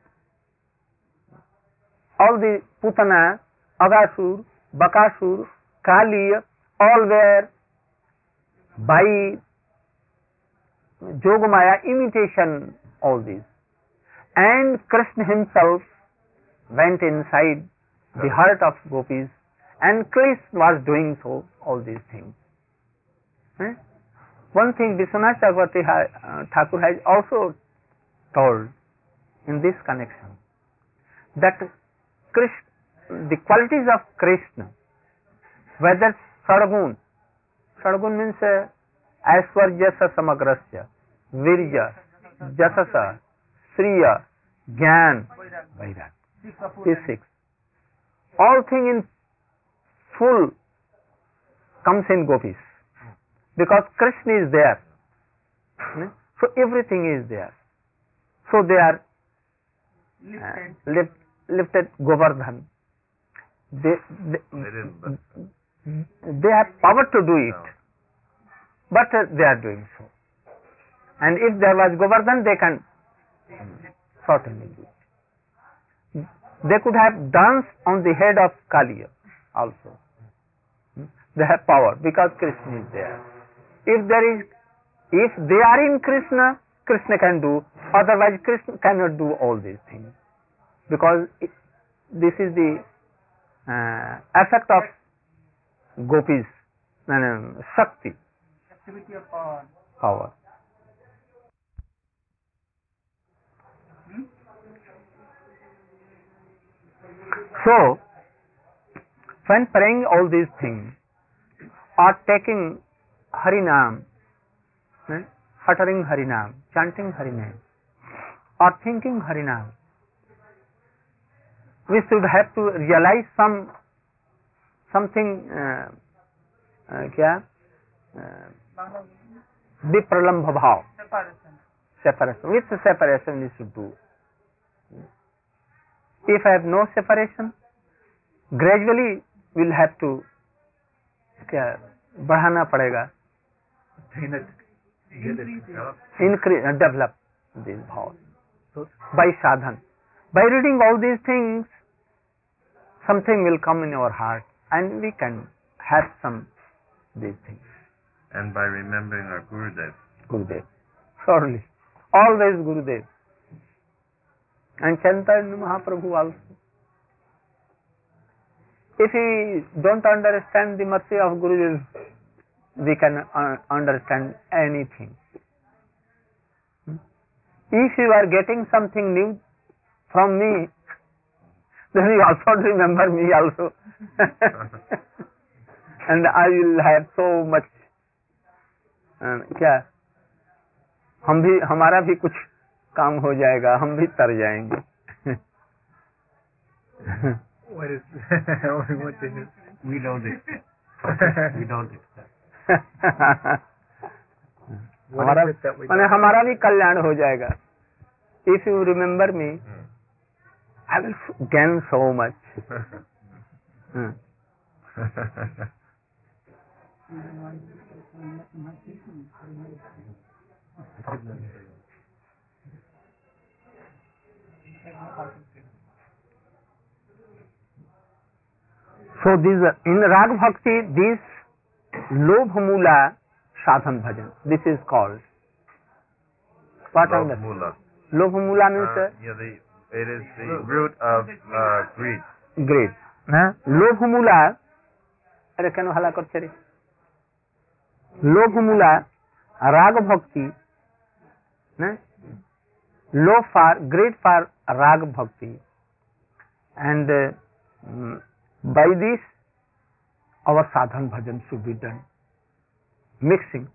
All the Putana, Agasur, Bakasur, Kali, all were by Jogmaya imitation all these. And Krishna himself went inside the heart of gopis and Krishna was doing so, all these things. Eh? One thing Vishwanath Chakravarti ha- uh, Thakur has also told in this connection that Krishna, the qualities of Krishna, whether Sargun, Sargun means uh, Aishwarjasa Samagrasya, Virya, Jasasa, Sriya, Gyan, Vairag. six of These six. All thing in full comes in gopis. Because Krishna is there. Hmm? So everything is there. So they are uh, lifted lift, lifted Govardhan. They, they, they didn't listen. they have power to do it. But uh, they are doing so. And if there was Govardhan, they can certainly it. They could have danced on the head of Kaliya also. They have power because Krishna is there. If there is, if they are in Krishna, Krishna can do. Otherwise, Krishna cannot do all these things because it, this is the uh, effect of gopis, no, Shakti activity of power. power. So, when praying all these things, or taking Harinam, eh, uttering Harinam, chanting Harinam, or thinking Harinam, we should have to realize some something uh, uh, क्या uh, Bangla विप्रलम्भ भाव separation. separation. With separation we should do. If I have no separation, gradually we'll have to क्या बढ़ाना पड़ेगा Attain it. Get it. Increase it. increase uh, develop this भाव so by sadhan by reading all these things something will come in our heart and we can have some these things And by remembering our Gurudev. Gurudev surely always Gurudev And Chaitanya Mahaprabhu also if we don't understand the mercy of Gurudev we can uh, understand anything if you are getting something new from me, then you also remember me also. and I will have so much uh, क्या हम भी हमारा भी कुछ काम हो जाएगा हम भी तर जाएँगे। हमारा हमारा भी कल्याण हो जाएगा। If you remember me I will gain so much So this in Rag Bhakti, this Lobh Mula sadhan bhajan. This is called. What Lobh mula. Lobh mula means Uh, uh, yeah, the, it is the root of uh, greed. great. হ্যাঁ লোভ মূলা এটা কেন হালা করছে রে লোভ মূলা রাগ ভক্তি হ্যাঁ low for great for rag bhakti. And uh, mm, by this our sadhan bhajan should be done. Mixing.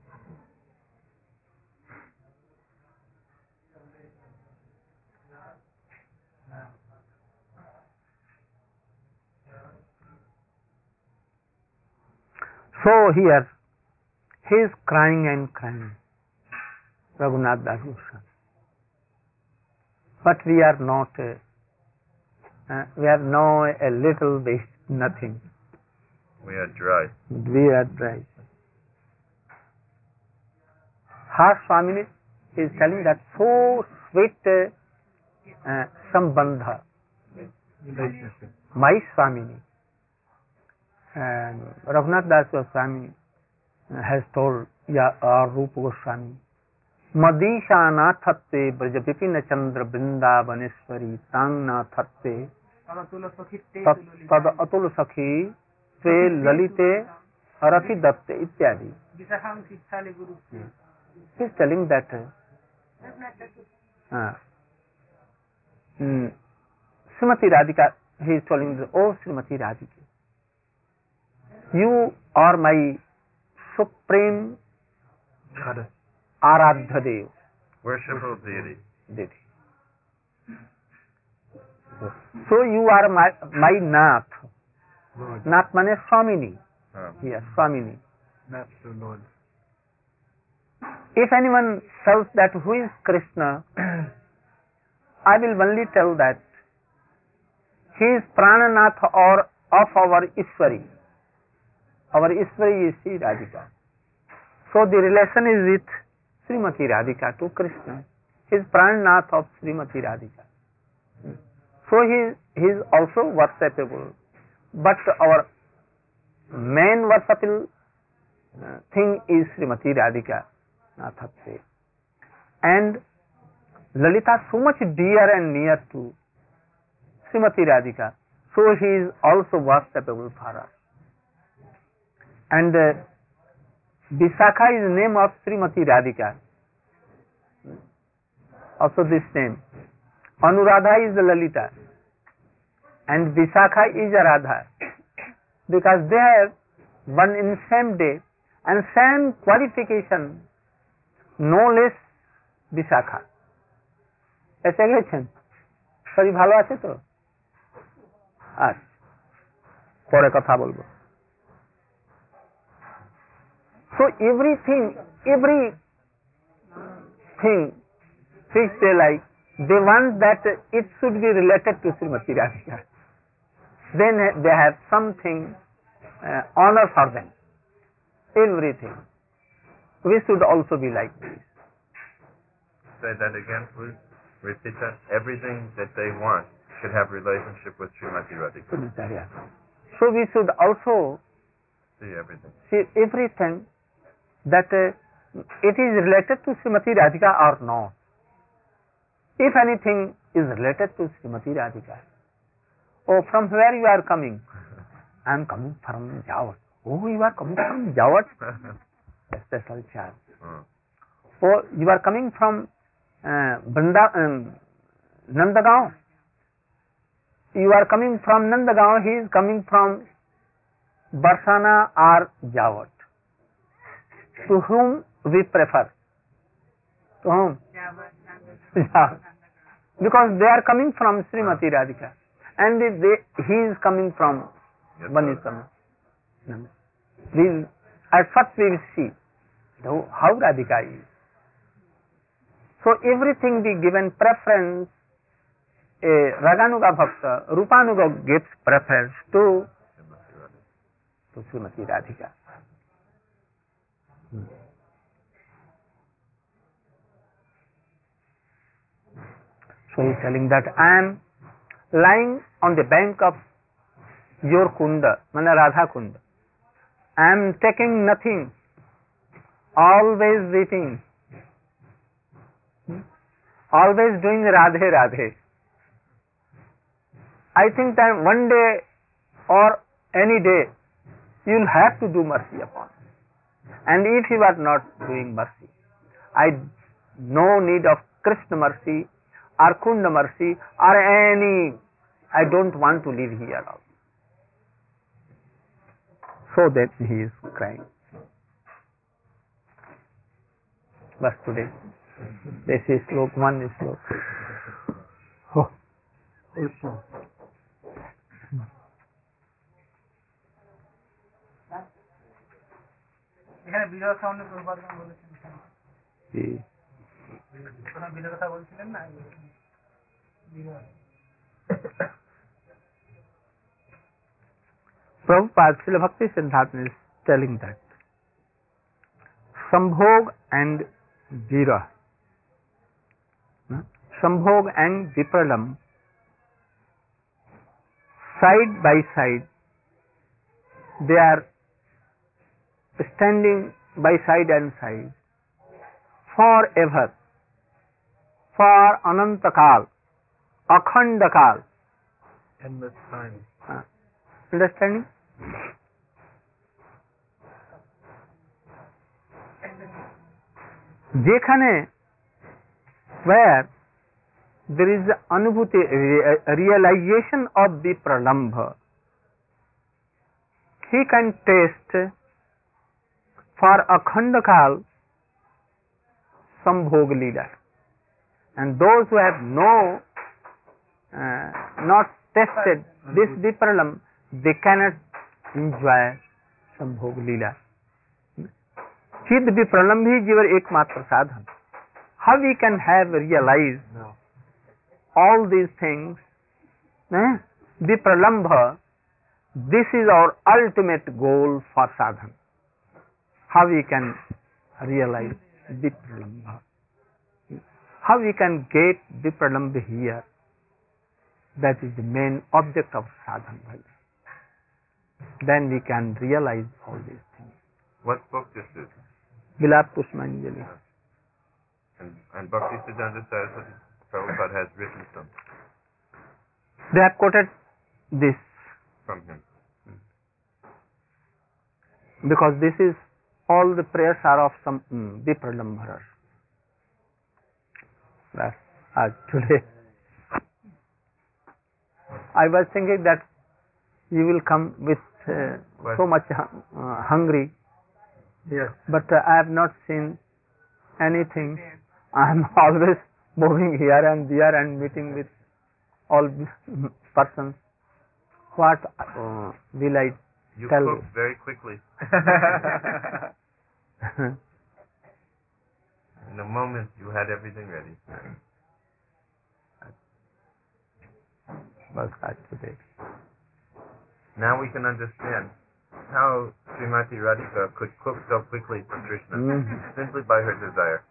So here he is crying and crying. Raghunath das but we are not uh, uh, we are now a little bit nothing We are dry. we are dry. Har Swamini is telling that so sweet uh, uh, sambandha, my Swamini. And Raghunath Das Goswami uh, has told ya, or Rupa Goswami, मदीशानाथत्ते Braj Vipin चंद्र वृंदावनेश्वरी तांगनाथत्ते तद अतुल सखी ते ललिते रति दत्ते इत्यादि। Is telling that Shrimati Radhika he is telling oh Shrimati राधिके you are my supreme oh Aradhya Dev, Worshipful deity. deity. So you are my, my Nath. Nath means Swamini. Oh. Yes, Swamini. Not so Lord. If anyone tells that who is Krishna, I will only tell that he is Prananath or of our Iswari. Our Iswari is Sri Radhika. So the relation is with Shrimati Radhika to Krishna. His Prannath of Shrimati Radhika. So he's also worshipable but our main worshipable thing is Shrimati Radhika नाथ से and Lalita so much dear and near to Shrimati Radhika so he is also worshipable for and Visakha is name of Srimati Radhika. Also this name. Anuradha is Lalita. And Visakha is Radha. Because they have one in same day and same qualification no less Visakha এসে গেছেন সবই ভালো আছে তো আচ্ছা পরে কথা বলব So everything, every thing, things they like, they want that it should be related to Srimati Radhika. Then they have something, uh, honor for them. Everything. We should also be like this. Say that again, please. Repeat that. Everything that they want should have relationship with Srimati Radhika. So we should also see everything. See everything that uh, it is related to Srimati Radhika or not. If anything is related to Srimati Radhika, oh, from where you are coming? I am coming from Jawat. Oh, you are coming from Jawat? Special charge. Hmm. Oh, you are coming from uh, Vrinda, um, Nandagaon. You are coming from Nandagaon, he is coming from Barsana or Jawat. To whom we prefer to whom because they are coming from Shrimati Radhika and he is coming from बनी please I first we see how Radhika is so everything be given preference a रगानुगा भक्त रूपानुगा gives preference to Shrimati Radhika So he is telling that I am lying on the bank of your kunda, mana Radha kunda. I am taking nothing. always hmm? always doing Radhe Radhe. I think that one day or any day you'll have to do mercy upon. And if you are not doing mercy, I no need of Krishna mercy or Kunda mercy or any, I don't want to live here also. So that he is crying. बस today this is slok one is এখানে বিরহ সামনে প্রভাত বলেছেন जी প্রথম বিরহ কথা বলছিলেন না বিরহ Prabhupada Srila Bhakti Siddhartha is telling that Sambhog and Vira, Sambhog and Vipralam, side by side, they are standing by side and side forever, for Anantakal, Akhandakal. Endless time. Uh, understanding? যেখানে where there is anubhuti re- realization of the pralambha he can taste for अखंड काल संभोग लीला and those have no not tasted this the problem they cannot enjoy संभोग लीला। चिद भी प्रलंब ही जीवर एकमात्र साधन। How we can have realize all these things the Pralamb this is our ultimate goal for साधन। How we can realize vipralambha how we can get vipralambha here. That is the main object of sadhana. Then we can realize all these things. What book this? Is? Vilap Pushpanjali And, and Bhakti Siddhanta Saraswati Prabhupada has written some they have quoted this. from him. because this is all the prayers are of some mm, Vipralambharas. That's uh, today. I was thinking that you will come with uh, so much hu- uh, hungry, Yes. but uh, I have not seen anything. I am always moving here and there and meeting with all persons. What uh, will I You Tell cook very quickly. In a moment, you had everything ready. was that today? Now we can understand how Srimati Radhika could cook so quickly for Krishna Mhm. simply by her desire.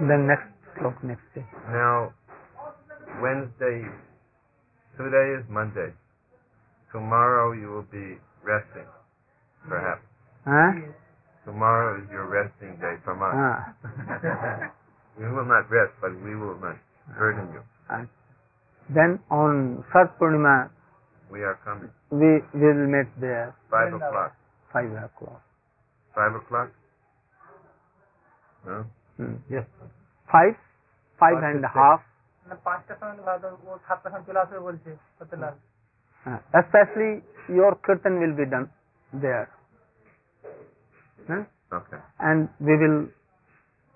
Then next slok next day. Now, Wednesday, today is Monday. Tomorrow you will be resting, perhaps. Huh? Tomorrow is your resting day from us. Ah. We will not rest, but we will not burden you. And then on Sat Purnima We are coming. we will meet there Five o'clock. five o'clock. Five o'clock? No? Hmm. Yes. Five, five Five and to a half. না পাঁচটার সময় ভালো ও সাতটার সময় চলে আসবে বলছে সত্যলাল uh, especially your kirtan will be done there. Huh? Okay. And we will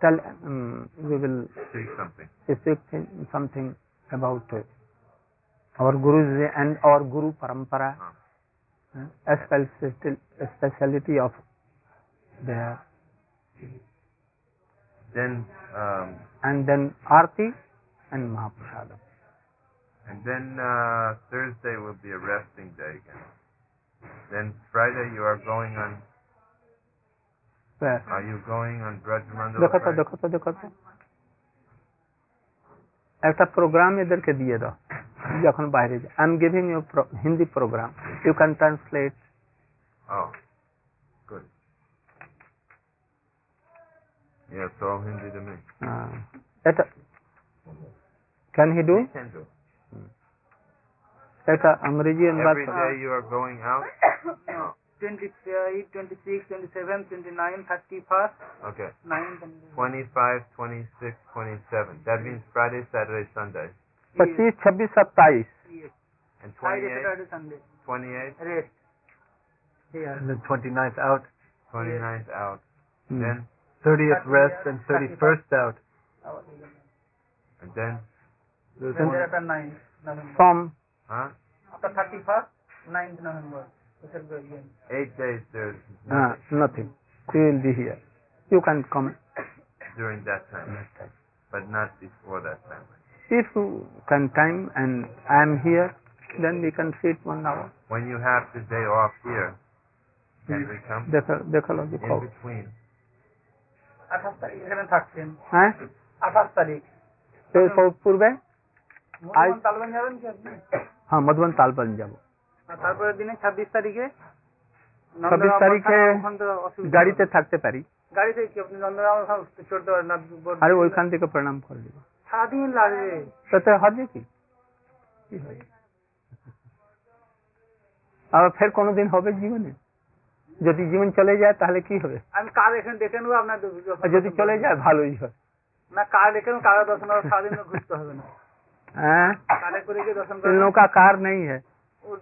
tell, um, we will See something. speak something about uh, our Guru's and our Guru Parampara, Ah. uh, a speciality, a speciality of there. Then, um, And then Arti and Mahaprasadam. and then uh, Thursday will be a resting day again. Then Friday you are going on. Where? Are you going on Brajmandala? দেখো তো Friday? দেখো তো দেখো তো একটা programme এদেরকে দিয়ে দাও যখন বাইরে I am giving you Hindi program you can translate Oh, good. Yeah, it's all Hindi to me. এটা can he do We can do. এটা अंग्रेजी अनुवाद Every day you are going out? No. 28, 26, 27, 29, 31st, Okay. 9th and 25, 26, 27. That means Friday, Saturday, Sunday. पच्चीस छब्बीस सत्ताईस yes. And Friday, 28, Saturday, Sunday. 28, Rest. Here. And then 29th out, 29th out. Hmm. Then, 30th rest, and 31st out. and then, There's Then one- there are 9th November. from huh? After 31st, 9th November. We shall go again. Eight days there's uh, nothing nothing we will be here you can come during that time, but not before that time. if you can time and I am here then we can sit one hour When you have the day off here, can we come? দেখা দেখা লাগবে In between. 28 তারিখ এখানে থাকছেন হ্যাঁ 28 তারিখ এরপর পূর্বে মোহন তালবান যাবেন কি আপনি হ্যাঁ মধুবন তালবন যাব আর তারপরের দিনে 26 তারিখে 26 তারিখে গাড়িতে থাকতে পারি গাড়িতে কি আপনি নন্দরাম চড়তে পারেন না আরে ওইখান থেকে প্রণাম করে দেবো সারাদিন লাগবে তাতে হবে কি আবার ফের কোনোদিন হবে জীবনে যদি জীবন চলে যায় তাহলে কি হবে আমি কার এখানে দেখে নেব আপনার যদি চলে যায় ভালোই হয় না কার দেখে নেব কার দর্শন সারাদিন ঘুরতে হবে না নৌকা কার নেই হ্যাঁ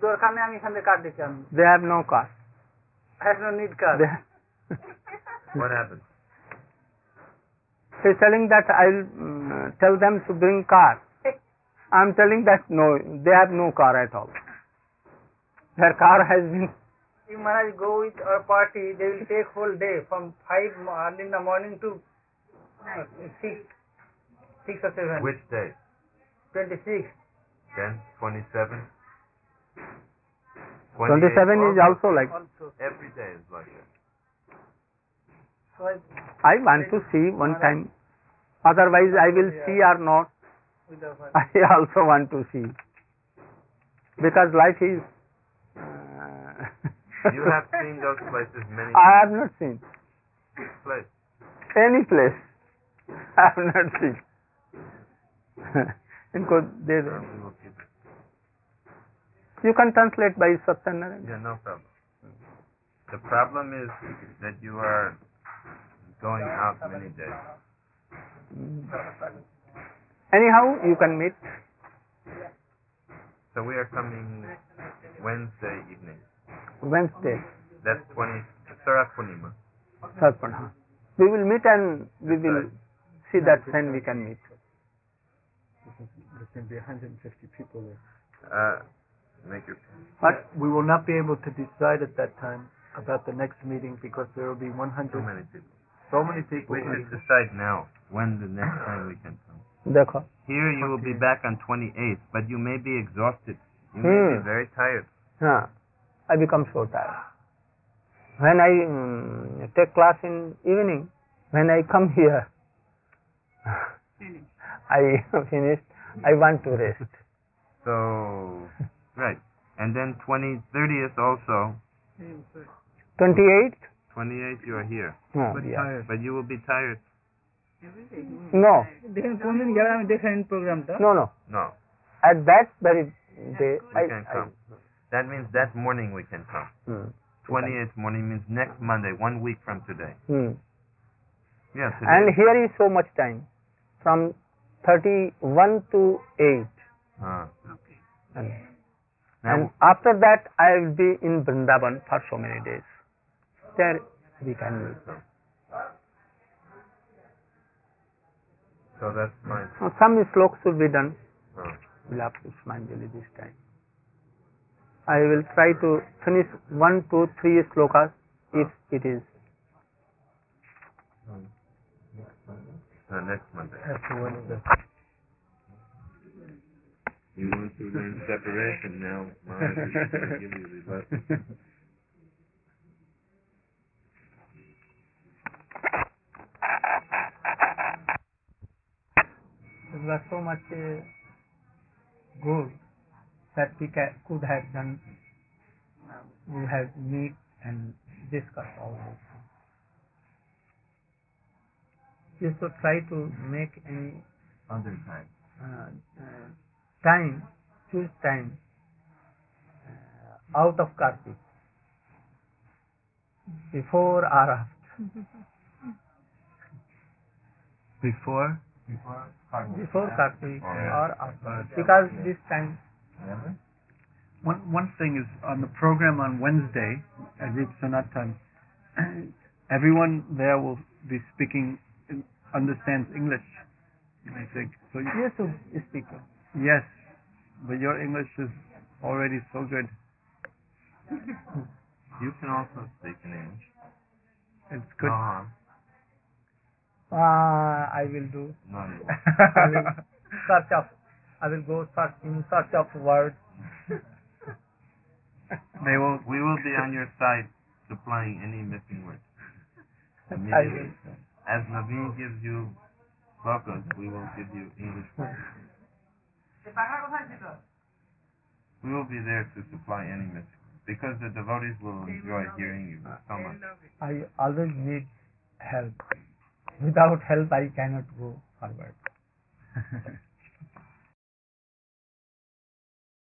দরকার নেই আমি এখান থেকে কার দেখছি আমি they have no car has no need car What happened? He's telling that I'll uh, tell them to bring car. I'm telling that no, they have no car at all. Their car has been you Maharaj go with our party, they will take whole day from five in the morning to six, six or seven. Which day? 26. Then 27? 27 is also like Also. Every day is like that. So I, I want to see one time otherwise I will see or not with our party. I also want to see because life is uh, You have seen those places many I have not seen places. any place I have not seen इनको can translate by can translate by Satyanarayan The problem is that you are going out many days. Anyhow, you can meet. So we are coming Wednesday evening. Wednesday. That's 20, Sarat Purnima. Sarat We will meet and we will see that when we can meet. There's going to be 150 people there. Uh, make your. But we will not be able to decide at that time about the next meeting because there will be 100. So many people. So many people. We should decide now when the next time we can come. Here you will be back on 28th, but you may be exhausted. You hmm. may be hmm. very tired. Huh. I become so tired. When I um, take class in evening, when I come here, I finished I want to rest. so, right. And then 20, 30th also. 28th? 28th you are here. But, yeah. but you will be tired. No. No, no. No. At that very day, I, can come. I, that means that morning we can come. Hmm. 28th morning means next Monday, one week from today. Hmm. Yeah, today. And here is so much time. From 31 to 8 Ah. and, Now, and after that I will be in Vrindavan for so many days there we can meet so that's my. Now, some sloks will be done Oh. Vilap Pushpanjali this time. I will try to finish one, two, three slokas if it is. Uh, next Monday. After the You want to learn separation now. Maharaj is give you the lesson. It was so much uh, good that we ca- could have done. Uh, we have meet and discuss all this. You should try to make any Other time. uh, uh, time, choose time uh, out of Kartik, before or after. Before? Before Kartik yeah. or after, because this time One one thing is on the program on Wednesday at Rup Sanatan, everyone there will be speaking understands English. I think so. you- you should speak. Yes, but your English is already so good. You can also speak in English. It's good. Go on. Uh, I will do. No, I will search of. I will go search in search of words. They will. we will be on your side supplying any missing words. I will. Immediately. As Naveen gives you slokas, we will give you English words. We will be there to supply any missing words because the devotees will enjoy hearing you so much. I always need help. Without help, I cannot go forward.